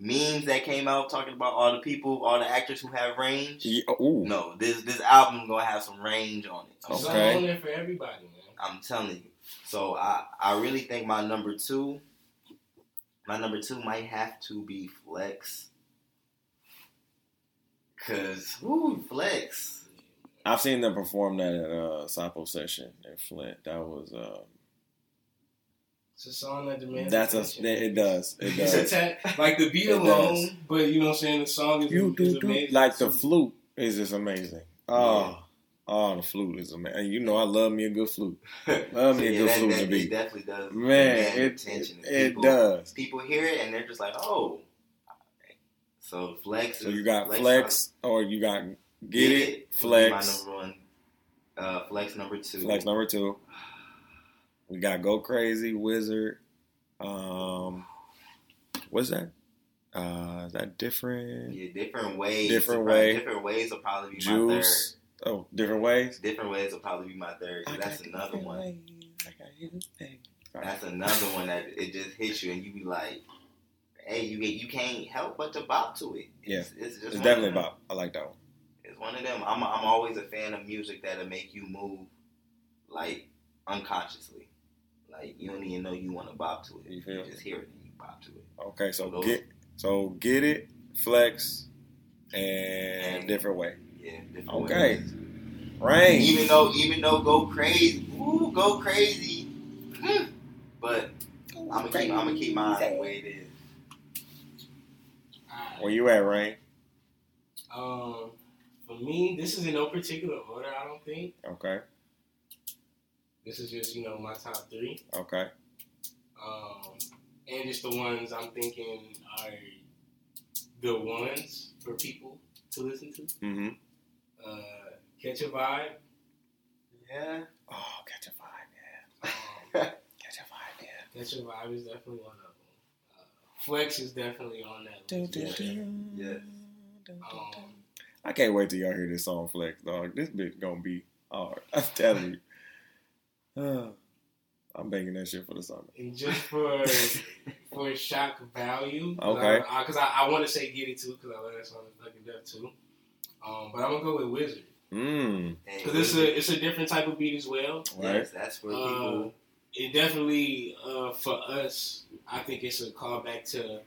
memes that came out talking about all the people, all the actors who have range. Yeah, ooh. No, this this album gonna have some range on it. It's Okay. on there for everybody, man. I'm telling you. So I I really think my number two, my number two might have to be Flex. Cause woo, Flex. I've seen them perform that at uh Sapo session in Flint. That was uh It's a song that demands that's a attention. it does. It It's a does. ta- like the beat It alone, does. but you know what I'm saying. The song is, You is do, do. amazing. Like the flute is just amazing. Oh, oh, the flute is amazing. You know I love me a good flute. Love me a Yeah, good that, flute that, to it definitely does. Man, it attention. it, people, does. People hear it and they're just like, oh. So Flex. So you got flex or you got get, it, would flex, My number one. Uh, flex number two. flex number two. We got go crazy wizard. Um, what's that? Uh, is that different? Yeah, different ways. Different way. Different ways will probably be my third. Juice. Oh, different ways. Different ways will probably be my third. That's another one. That's another one that it just hits you and you be like, hey, you get you can't help but to bop to it. It's, it's just It's definitely about. I like that one. It's one of them. I'm I'm always a fan of music that'll make you move like unconsciously. Like you don't even know you want to bop to it. You You, feel? just hear it and you bop to it. Okay, so Those- get so get it, flex, and And- different way. Yeah. different way. Okay. ways. Rain. Even though even though go crazy, ooh, go crazy. Hmm. But I'm gonna keep I'm gonna keep mine the way it is. Alright. Where you at, Rain? Um, for me, this is in no particular order. I don't think Okay, this is just you know my top three. okay. Um, and just the ones I'm thinking are the ones for people to listen to. Mm-hmm. Uh, Catch a Vibe. Yeah. Oh, catch a vibe, Um, yeah. Catch a vibe, yeah. Catch a Vibe is definitely one of them. Uh, Flex is definitely on that list. Yeah. Um, I can't wait till y'all hear this song flex, dog. This bitch gonna be hard. I'm telling you. Uh, I'm banging that shit for the summer. and just for for shock value, Okay. Because I, I, want to say Get It too, because I love that song to fucking death too. Um, but I'm gonna go with Wizard Mmm. Because it's a it's a different type of beat as well. Right. yes, that's for Uh, people. It definitely uh, for us, I think it's a callback to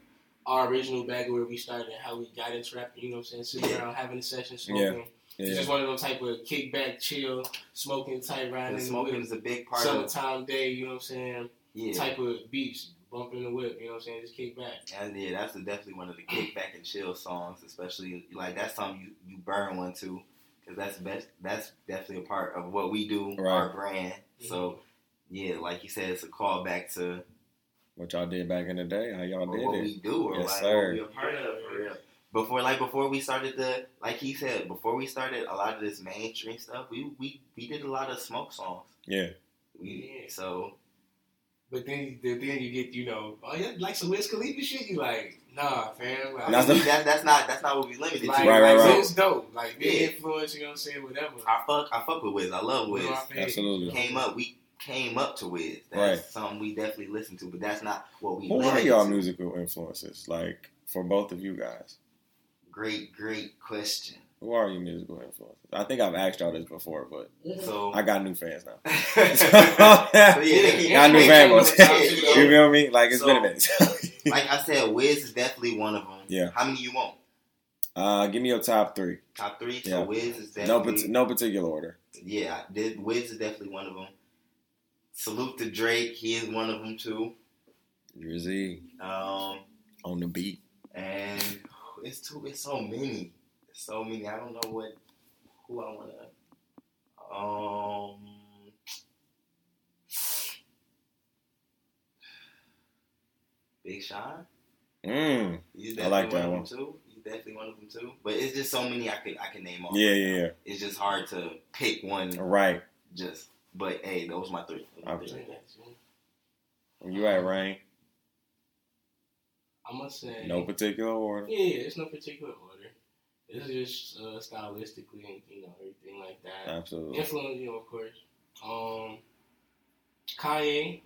our original bag where we started and how we got into rapping. You know what I'm saying? Sitting around having a session, smoking. It's Yeah. just one of those type of kickback, chill, smoking type riding The smoking is a big part of Summertime day, you know what I'm saying? yeah. Type of beats, bumping the whip, you know what I'm saying? Just kick back. And yeah, that's definitely one of the kickback and chill songs, especially like that's something you, you burn one to, because that's best. That's definitely a part of what we do, our Right. brand. So mm-hmm. yeah, like you said, it's a callback to What y'all did back in the day? How y'all what, did what it? we do or Yes, like sir. what we a part of for real. Before like before we started the like he said before we started a lot of this mainstream stuff, we we, we did a lot of smoke songs. Yeah. We, Yeah. So But then, then you get, you know, oh yeah, like some Wiz Khalifa shit. You like, nah, fam. Like, That's that's, the- that, that's not that's not what we limited like, to. Right, right, right. Wiz dope. Like, big Yeah. influence. You know what I'm saying? Whatever. I fuck I fuck with Wiz. I love Wiz. You know I? Absolutely. came up, we came up to Wiz. That's Right. something we definitely listen to, but that's not what we. Who are y'all to. musical influences? Like for both of you guys, Great, great question. who are your musical influences? I think I've asked y'all this before, but So, I got new fans now. so yeah, got new Yeah, fan yeah, you yeah. feel me? Like it's So- been a minute. like I said, Wiz is definitely one of them. Yeah. How many you want? uh, give me your top three. Top three. Yeah. Wiz is No, definitely pat- no particular order. yeah. Did Wiz is definitely one of them. salute to Drake. He is one of them too. Drizzy Um, on the beat. and it's too. It's so many. It's so many. I don't know what who I wanna. Um. Big Sean. Mm. He's I like that one one. of them too. He's definitely one of them too. But it's just so many I could I can name off. Yeah, right yeah, now. yeah. It's just hard to pick one. Right. Just. But hey, those my three. Those my three. You right, Rain? I'm gonna say No particular order. Yeah, yeah, it's no particular order. It's just uh, stylistically and you know everything like that. Absolutely. Influence, you know, of course. Um, Kanye.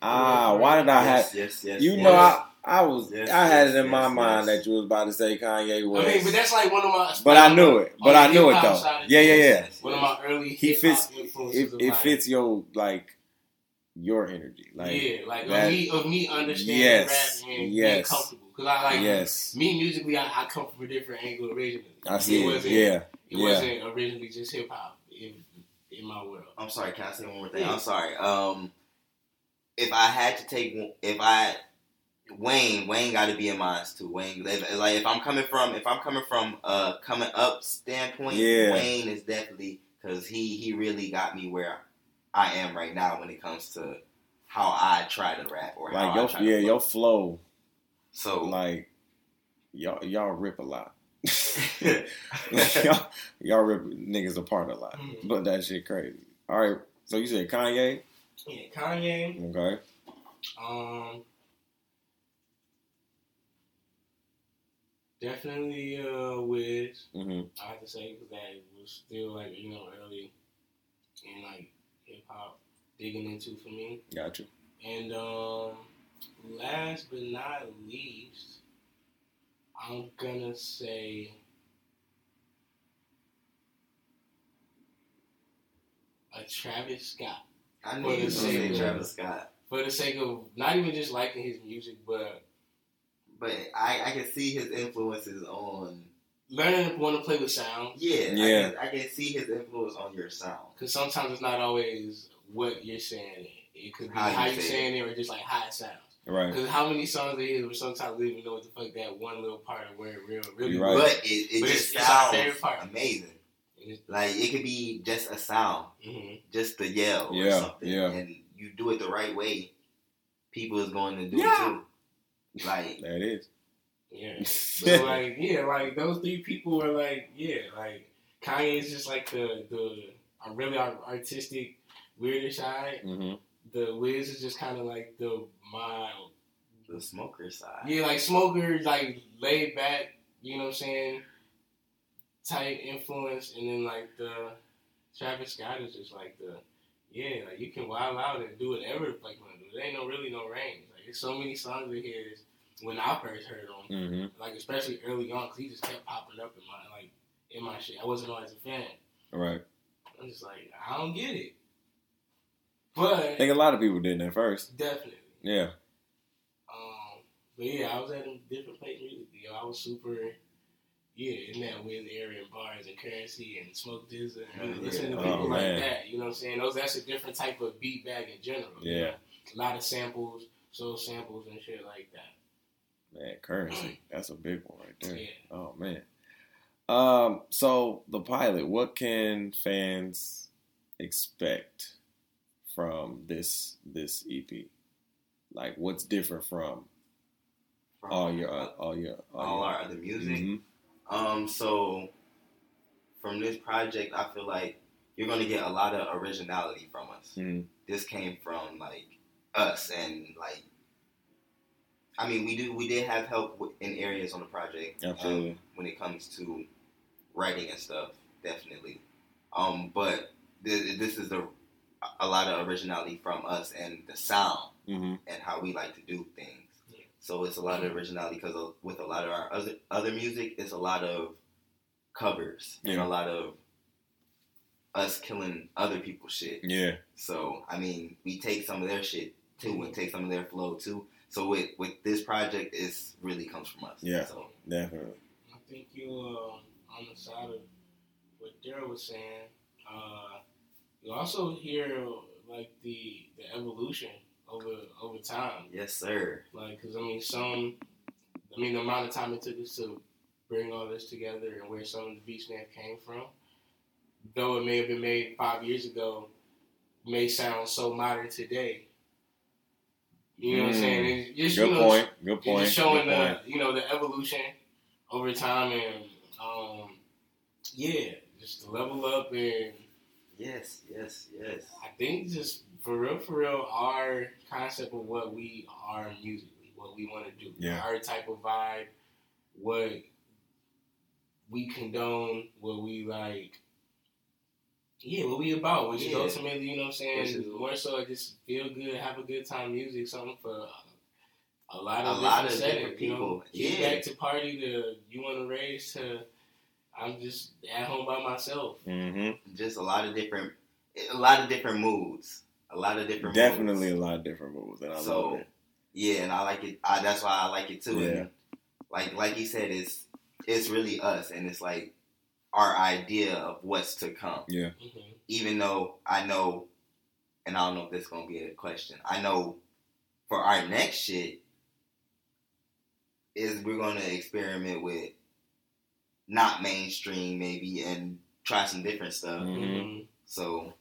Ah, why did I have? Yes, yes, yes. You yes. know, I, I was, Yes, I had yes, it in my mind yes. that you was about to say Kanye West. I mean, but that's like one of my. But I knew it. But I knew it though. Yeah, yeah, yeah. One of my early He fits. influences. It, it fits your like your energy. Like yeah, like that- of me of me understanding Yes, rap and being comfortable because I like yes, me musically. I, I come from a different angle originally. I see it. it. Wasn't, Yeah, it yeah. wasn't originally just hip hop in in my world. I'm sorry. Can I say one more thing? Yeah. I'm sorry. Um, if I had to take, if I Wayne, Wayne got to be in mine too. Wayne, like like, if I'm coming from, if I'm coming from a coming up standpoint, Yeah. Wayne is definitely because he he really got me where I am right now when it comes to how I try to rap or how like I your yeah your flow. So Like y'all y'all rip a lot. y'all, y'all rip niggas apart a lot. Mhm. But that shit crazy. All right. So you said Kanye. Yeah, Kanye. Okay. Um, definitely uh, Wiz. hmm I have to say because that was still like you know early and like hip hop digging into for me. Got you. And um, last but not least, I'm gonna say a Travis Scott. I knew For you the gonna say sake of- Travis Scott, For the sake of not even just liking his music, but but I I can see his influences on. Learning to want to play with sound. Yeah, Yeah. I, can, I can see his influence on your sound. Because sometimes it's not always what you're saying. It could be How how, you you're say saying it or just like how it sounds. Right. Because how many songs there is where sometimes we even know what the fuck that one little part of where it real really right. But it, it But just it's- it's sounds favorite part. amazing. Like it could be just a sound, mm-hmm. just the yell or Yeah, something, yeah. and you do it the right way. People is going to do Yeah. it too. Like There it is. Yeah. So like yeah, like those three people were like yeah, like Kanye's just like the the a really art- artistic weirder side. hmm The Wiz is just kind of like the mild the smoker side. Yeah, like smokers, like laid back, you know what I'm saying, type influence, and then like the Travis Scott is just like the yeah, like you can wild out and do whatever the fuck you want to do. There ain't no really no range. Like there's so many songs of his when I first heard them, hmm like especially early on, because he just kept popping up in my like in my shit. I wasn't always a fan. Right. I'm just like I don't get it, But I think a lot of people didn't at first. definitely. Yeah. Um, but yeah, I was at a different place. Yo, I was super, yeah, in that Wiz area and bars and Curren$y and Smoke DZA and Oh, listening to people Oh, like that. You know what I'm saying? Those that's a different type of beat bag in general. you Yeah. know? a lot of samples, soul samples and shit like that. Man, Curren$y. That's a big one right there. Yeah. Oh man. Um, so the pilot, what can fans expect from this this EP? Like what's different from From all your uh, all your all our other music. Mhm. Um, so from this project, I feel like you're gonna get a lot of originality from us. Mhm. This came from like us, and like, I mean, we do we did have help in areas on the project. um, when it comes to writing and stuff, definitely. Um, but th- this is a a lot of originality from us and the sound hmm and how we like to do things. Yeah. So it's a lot of originality because with a lot of our other other music, it's a lot of covers and a lot of us killing other people's shit. Yeah. So I mean, we take some of their shit too and take some of their flow too. So with with this project, it's really comes from us. Yeah. So Definitely. I think you uh, on the side of what Daryl was saying. Uh, you also hear like the the evolution over over time. Yes, sir. Like, cause I mean, some, I mean, the amount of time it took us to bring all this together and where some of the beat snap came from, though it may have been made five years ago, may sound so modern today. You know what I'm saying? It's just, Good you know, point. Good point. just showing Good point. the you know the evolution over time and um yeah, just to level up and Yes, yes, yes. I think just for real, for real, our concept of what we are musically, what we want to do, Yeah. our type of vibe, what we condone, what we like. Yeah, what we about, which is Yeah. ultimately, you know what I'm saying, Which is- more so just feel good, have a good time, music, something for a lot of, A of lot different of settings, different you know, people. get Yeah. back to party to you want to raise to I'm just at home by myself. Mm-hmm. Just a lot of different, a lot of different moods. A lot of different. Definitely moods. a lot of different moods, and I So, love it. Yeah, and I like it. I, that's why I like it too. Yeah. And like like he said, it's it's really us, and it's like our idea of what's to come. Yeah. hmm Even though I know, and I don't know if this is gonna be a question. I know for our next shit is we're gonna experiment with not mainstream maybe and try some different stuff. Mhm. hmm So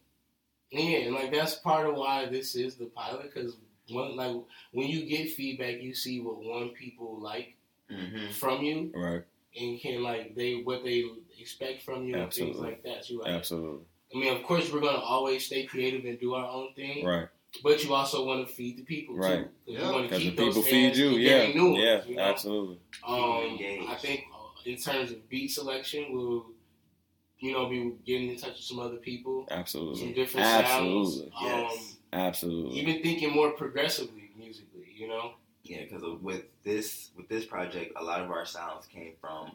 Yeah, and like that's part of why this is the pilot because one like when you get feedback, you see what one people like mhm. from you Right. And can like they what they expect from you and things like that. So like, Absolutely. I mean, of course, we're gonna always stay creative and do our own thing, Right. but you also want to feed the people Right. too. 'Cause Yeah. You want to Because the those people feed you. Yeah. new ones, Yeah. you know? Absolutely. Um. I think uh, in terms of beat selection, we'll you know be getting in touch with some other people, absolutely, some Absolutely. different Absolutely. sounds. Yes. Um, Absolutely. even thinking more progressively musically, you know. Yeah, because with this with this project, a lot of our sounds came from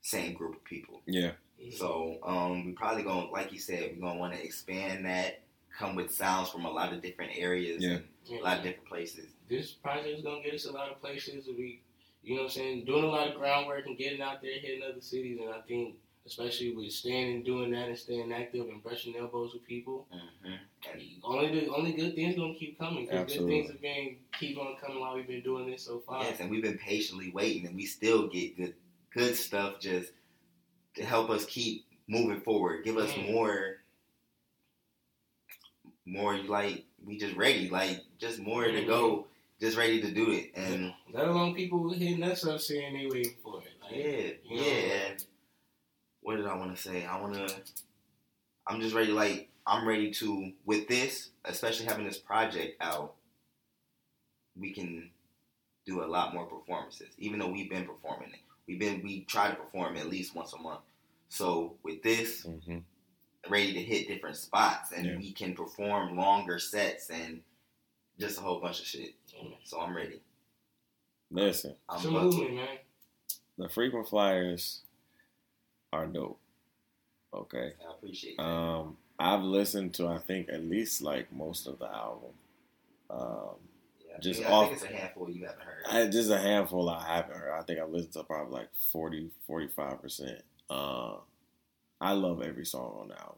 same group of people. Yeah. So um, we probably gonna, like you said, we're gonna want to expand that, come with sounds from a lot of different areas Yeah. and Yeah. a lot of different places. this project is gonna get us a lot of places. We, you know, what I'm saying, doing a lot of groundwork and getting out there, hitting other cities, and I think. Especially with staying and doing that and staying active and brushing elbows with people, hmm only the only good things gonna keep coming. good things have been keep on coming while we've been doing this so far. yes, and we've been patiently waiting, and we still get good good stuff just to help us keep moving forward. Give us Mm. more, more like we just ready, like just more to go, just ready to do it, and. Let alone people hitting us up saying they waiting for it. Like, Yeah, you know, yeah. What did I want to say? I want to. I'm just ready. Like I'm ready to with this, especially having this project out. We can do a lot more performances, even though we've been performing it. We've been we try to perform at least once a month. So with this, hmm ready to hit different spots, and Yeah. we can perform longer sets and just a whole bunch of shit. Yeah. So I'm ready. Listen, I'm It's a man. the Freequent Flyers are dope. Okay. I appreciate that. Um, I've listened to I think at least like most of the album. Um, yeah, just I off- think it's a handful you haven't heard. I, just a handful I haven't heard. I think I listened to probably like 40, 45 percent. Uh, I love every song on the album.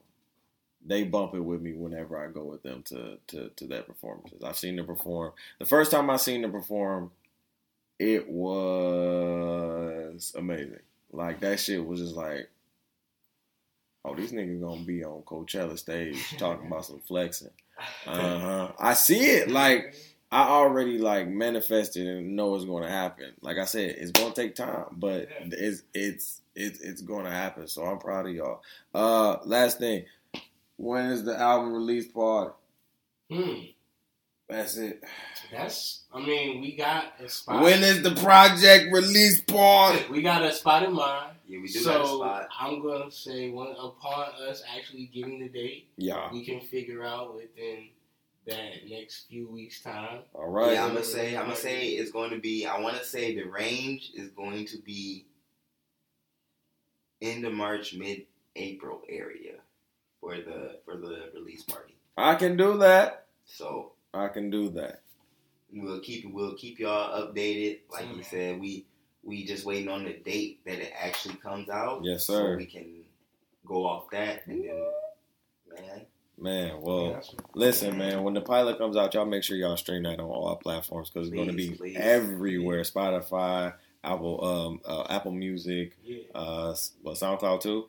They bump it with me whenever I go with them to to to their performances. I've seen them perform. The first time I seen them perform, it was amazing. Like that shit was just like, oh, these niggas gonna be on Coachella stage talking about some flexing. Uh huh. I see it. Like I already like manifested and know it's to happen. Like I said, it's to take time, but it's it's it's it's to happen. So I'm proud of y'all. Uh, last thing, when is the album release party? Hmm. That's it. That's. I mean, we got a spot. When is the project release party? we got a spot in mind. Yeah, we do so got a spot. I'm gonna say, when upon us actually getting the date, Yeah. we can figure out within that next few weeks time. All right. yeah, I'm gonna say I'm gonna say it's going to be. I want to say the range is going to be end of March, mid April area for the for the release party. I can do that. So I can do that. we'll keep we'll keep y'all updated. Like you said, we we just waiting on the date that it actually comes out. Yes, So sir. we can go off that and then man. Man, well, That's listen, man. When the pilot comes out, y'all make sure y'all stream that on all platforms because it's going to be please. everywhere. Spotify, Apple, um, uh, Apple Music, Yeah. uh, s- SoundCloud too.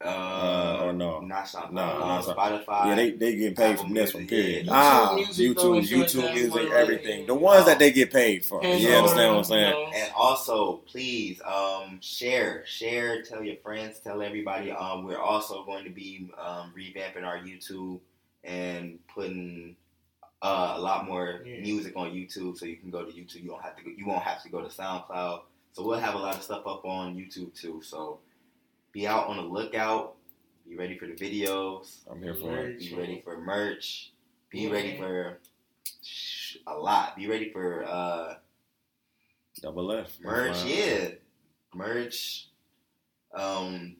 Uh, or no? Not SoundCloud. No, not Sound- Spotify. yeah, they they get paid Apple from this one. Music, Period. yeah. ah, YouTube Music, YouTube, and YouTube Music, everything. The ones that they get paid for. Hands You on, understand what I'm saying? And also, please um, share, share, tell your friends, tell everybody. Um, we're also going to be um, revamping our YouTube and putting uh, a lot more Yeah. music on YouTube, so you can go to YouTube. You don't have to. Go, you won't have to go to SoundCloud. So we'll have a lot of stuff up on YouTube too. So be out on the lookout. Be ready for the videos. I'm here for it. Be ready for merch. Be Yeah. ready for sh- a lot. Be ready for uh, Double F. merch. Wow. Yeah, merch. Um,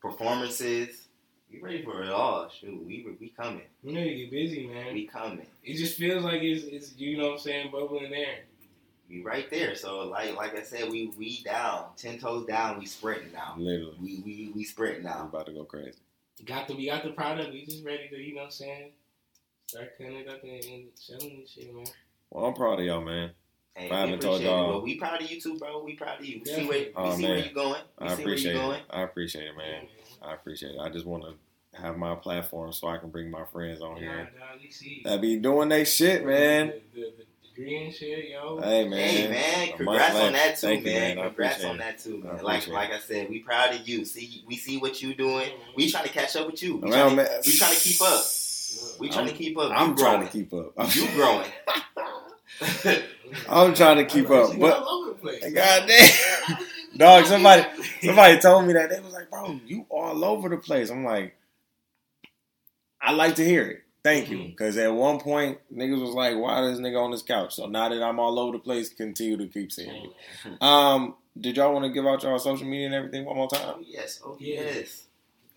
performances. Be ready for it all. Shoot, we we coming. You know you get busy, man. We coming. It just feels like it's, it's you know what I'm saying, bubbling there. We right there. So like like I said, we we down, ten toes down. We sprinting now. Literally, We we we sprinting I'm now. about to go crazy. Got the we got the product. We just ready to you know what I'm saying, start cutting it up and, and selling this shit, man. Well, I'm proud of y'all, man. Hey, I haven't told y'all- but we proud of you too, bro. We proud of you. We see where we Oh, see man. where you going. We I see appreciate where you it. going. I appreciate it, man. I appreciate it. I just want to have my platform so I can bring my friends on Yeah, here dog, we see. that be doing they shit, man. The, the, the degree and shit, yo. Hey, man. Hey man, congrats on that too, Thank you, man. man. Congrats on that too, man. Like like I said, we proud of you. See, we see what you doing. Mm-hmm. We trying to catch up with you. We Well, trying to, we trying to keep up. We trying to I'm- keep up. You I'm trying growing. to keep up. You growing. I'm trying to keep up, but all over the place. God damn, dog. Somebody, somebody told me that they was like, "Bro, you all over the place." I'm like, I like to hear it. Thank you, Mhm. because at one point niggas was like, "Why this nigga on this couch?" So now that I'm all over the place, continue to keep seeing you. Um, did y'all want to give out y'all social media and everything one more time? Oh yes, oh Yeah. yes.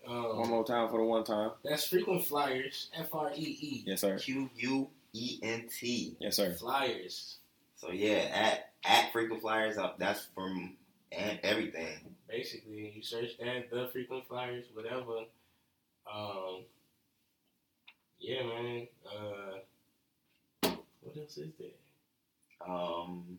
One Um, more time for the one time. that's Freequent Flyers. F R E E. Yes, sir. Q U E N T. Yes, sir. Flyers. So yeah, at at Freequent Flyers. That's from and everything. Basically, you search that the Freequent Flyers, whatever. Um, yeah, man. Uh, what else is there? Um.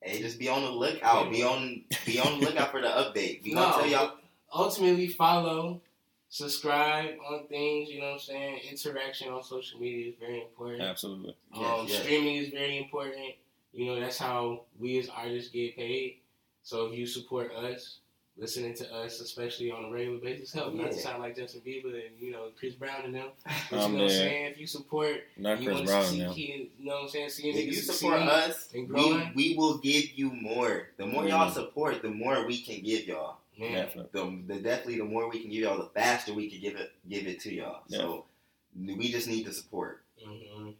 Hey, just be on the lookout. Be on be on the lookout for the update. We gonna tell y'all. ultimately follow, subscribe on things. You know what I'm saying. Interaction on social media is very important. Absolutely. Um, Yes, yes. Streaming is very important. You know, that's how we as artists get paid. So if you support us, listening to us, especially on a regular basis, help not to sound like Justin Bieber and you know Chris Brown and them. But I'm you know what I'm there. saying? If you support, Not you Chris want Brown to see, now. kid- you know what I'm saying? Seeing If you support us, and we, growing, we will give you more. The more y'all Mm. support, the more we can give y'all. man, Definitely. The, the definitely the more we can give y'all, the faster we can give it give it to y'all. So we just need the support. hmm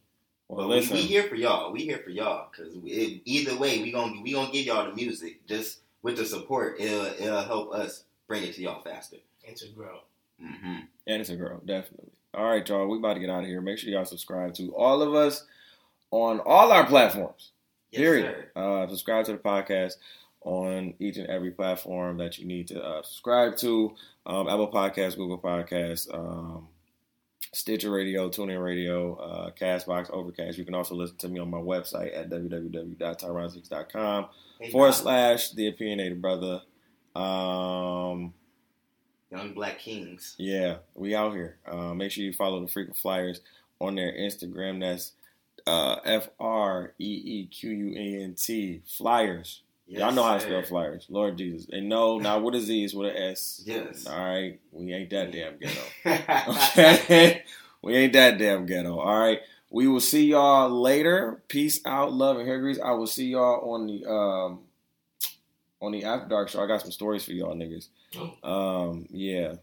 Well, But we, listen. we here for y'all. We here for y'all because either way, we gonna we gonna give y'all the music. Just with the support, it'll it'll help us bring it to y'all faster. and to grow. hmm And it's a girl, definitely. All right, y'all. We about to get out of here. Make sure y'all subscribe to all of us on all our platforms. Yes, Period. sir. Uh, subscribe to the podcast on each and every platform that you need to uh, subscribe to. Um, Apple Podcasts, Google Podcasts, um, Stitcher Radio, TuneIn Radio, uh, Castbox, Overcast. You can also listen to me on my website at www.tyronzahicks.com Hey, forward slash the opinionated brother. Um, Young Black Kings. yeah, we out here. Uh, make sure you follow the Freequent Flyers on their Instagram. That's uh, F R E E Q U A N T Flyers. Yes, Y'all know how to spell flyers. Lord Jesus. And no, not with a Z, it's with an S. Yes. All right. We ain't that damn ghetto. Okay. we ain't that damn ghetto. All right. We will see y'all later. Peace out, love and hair grease. I will see y'all on the um on the after dark show. I got some stories for y'all niggas. Um, yeah,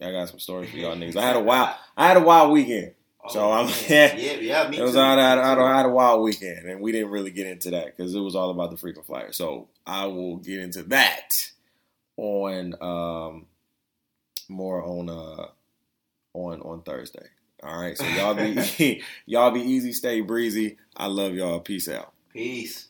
I got some stories for y'all niggas. I had a wild, I had a wild weekend. So I'm- Oh, man. yeah, yeah, me It was too. I had, I had, Me too. I had a wild weekend, and we didn't really get into that because it was all about the Freequent Flyer. So I will get into that on um more on uh on on Thursday. All right, so y'all be y'all be easy, stay breezy. I love y'all. Peace out. Peace.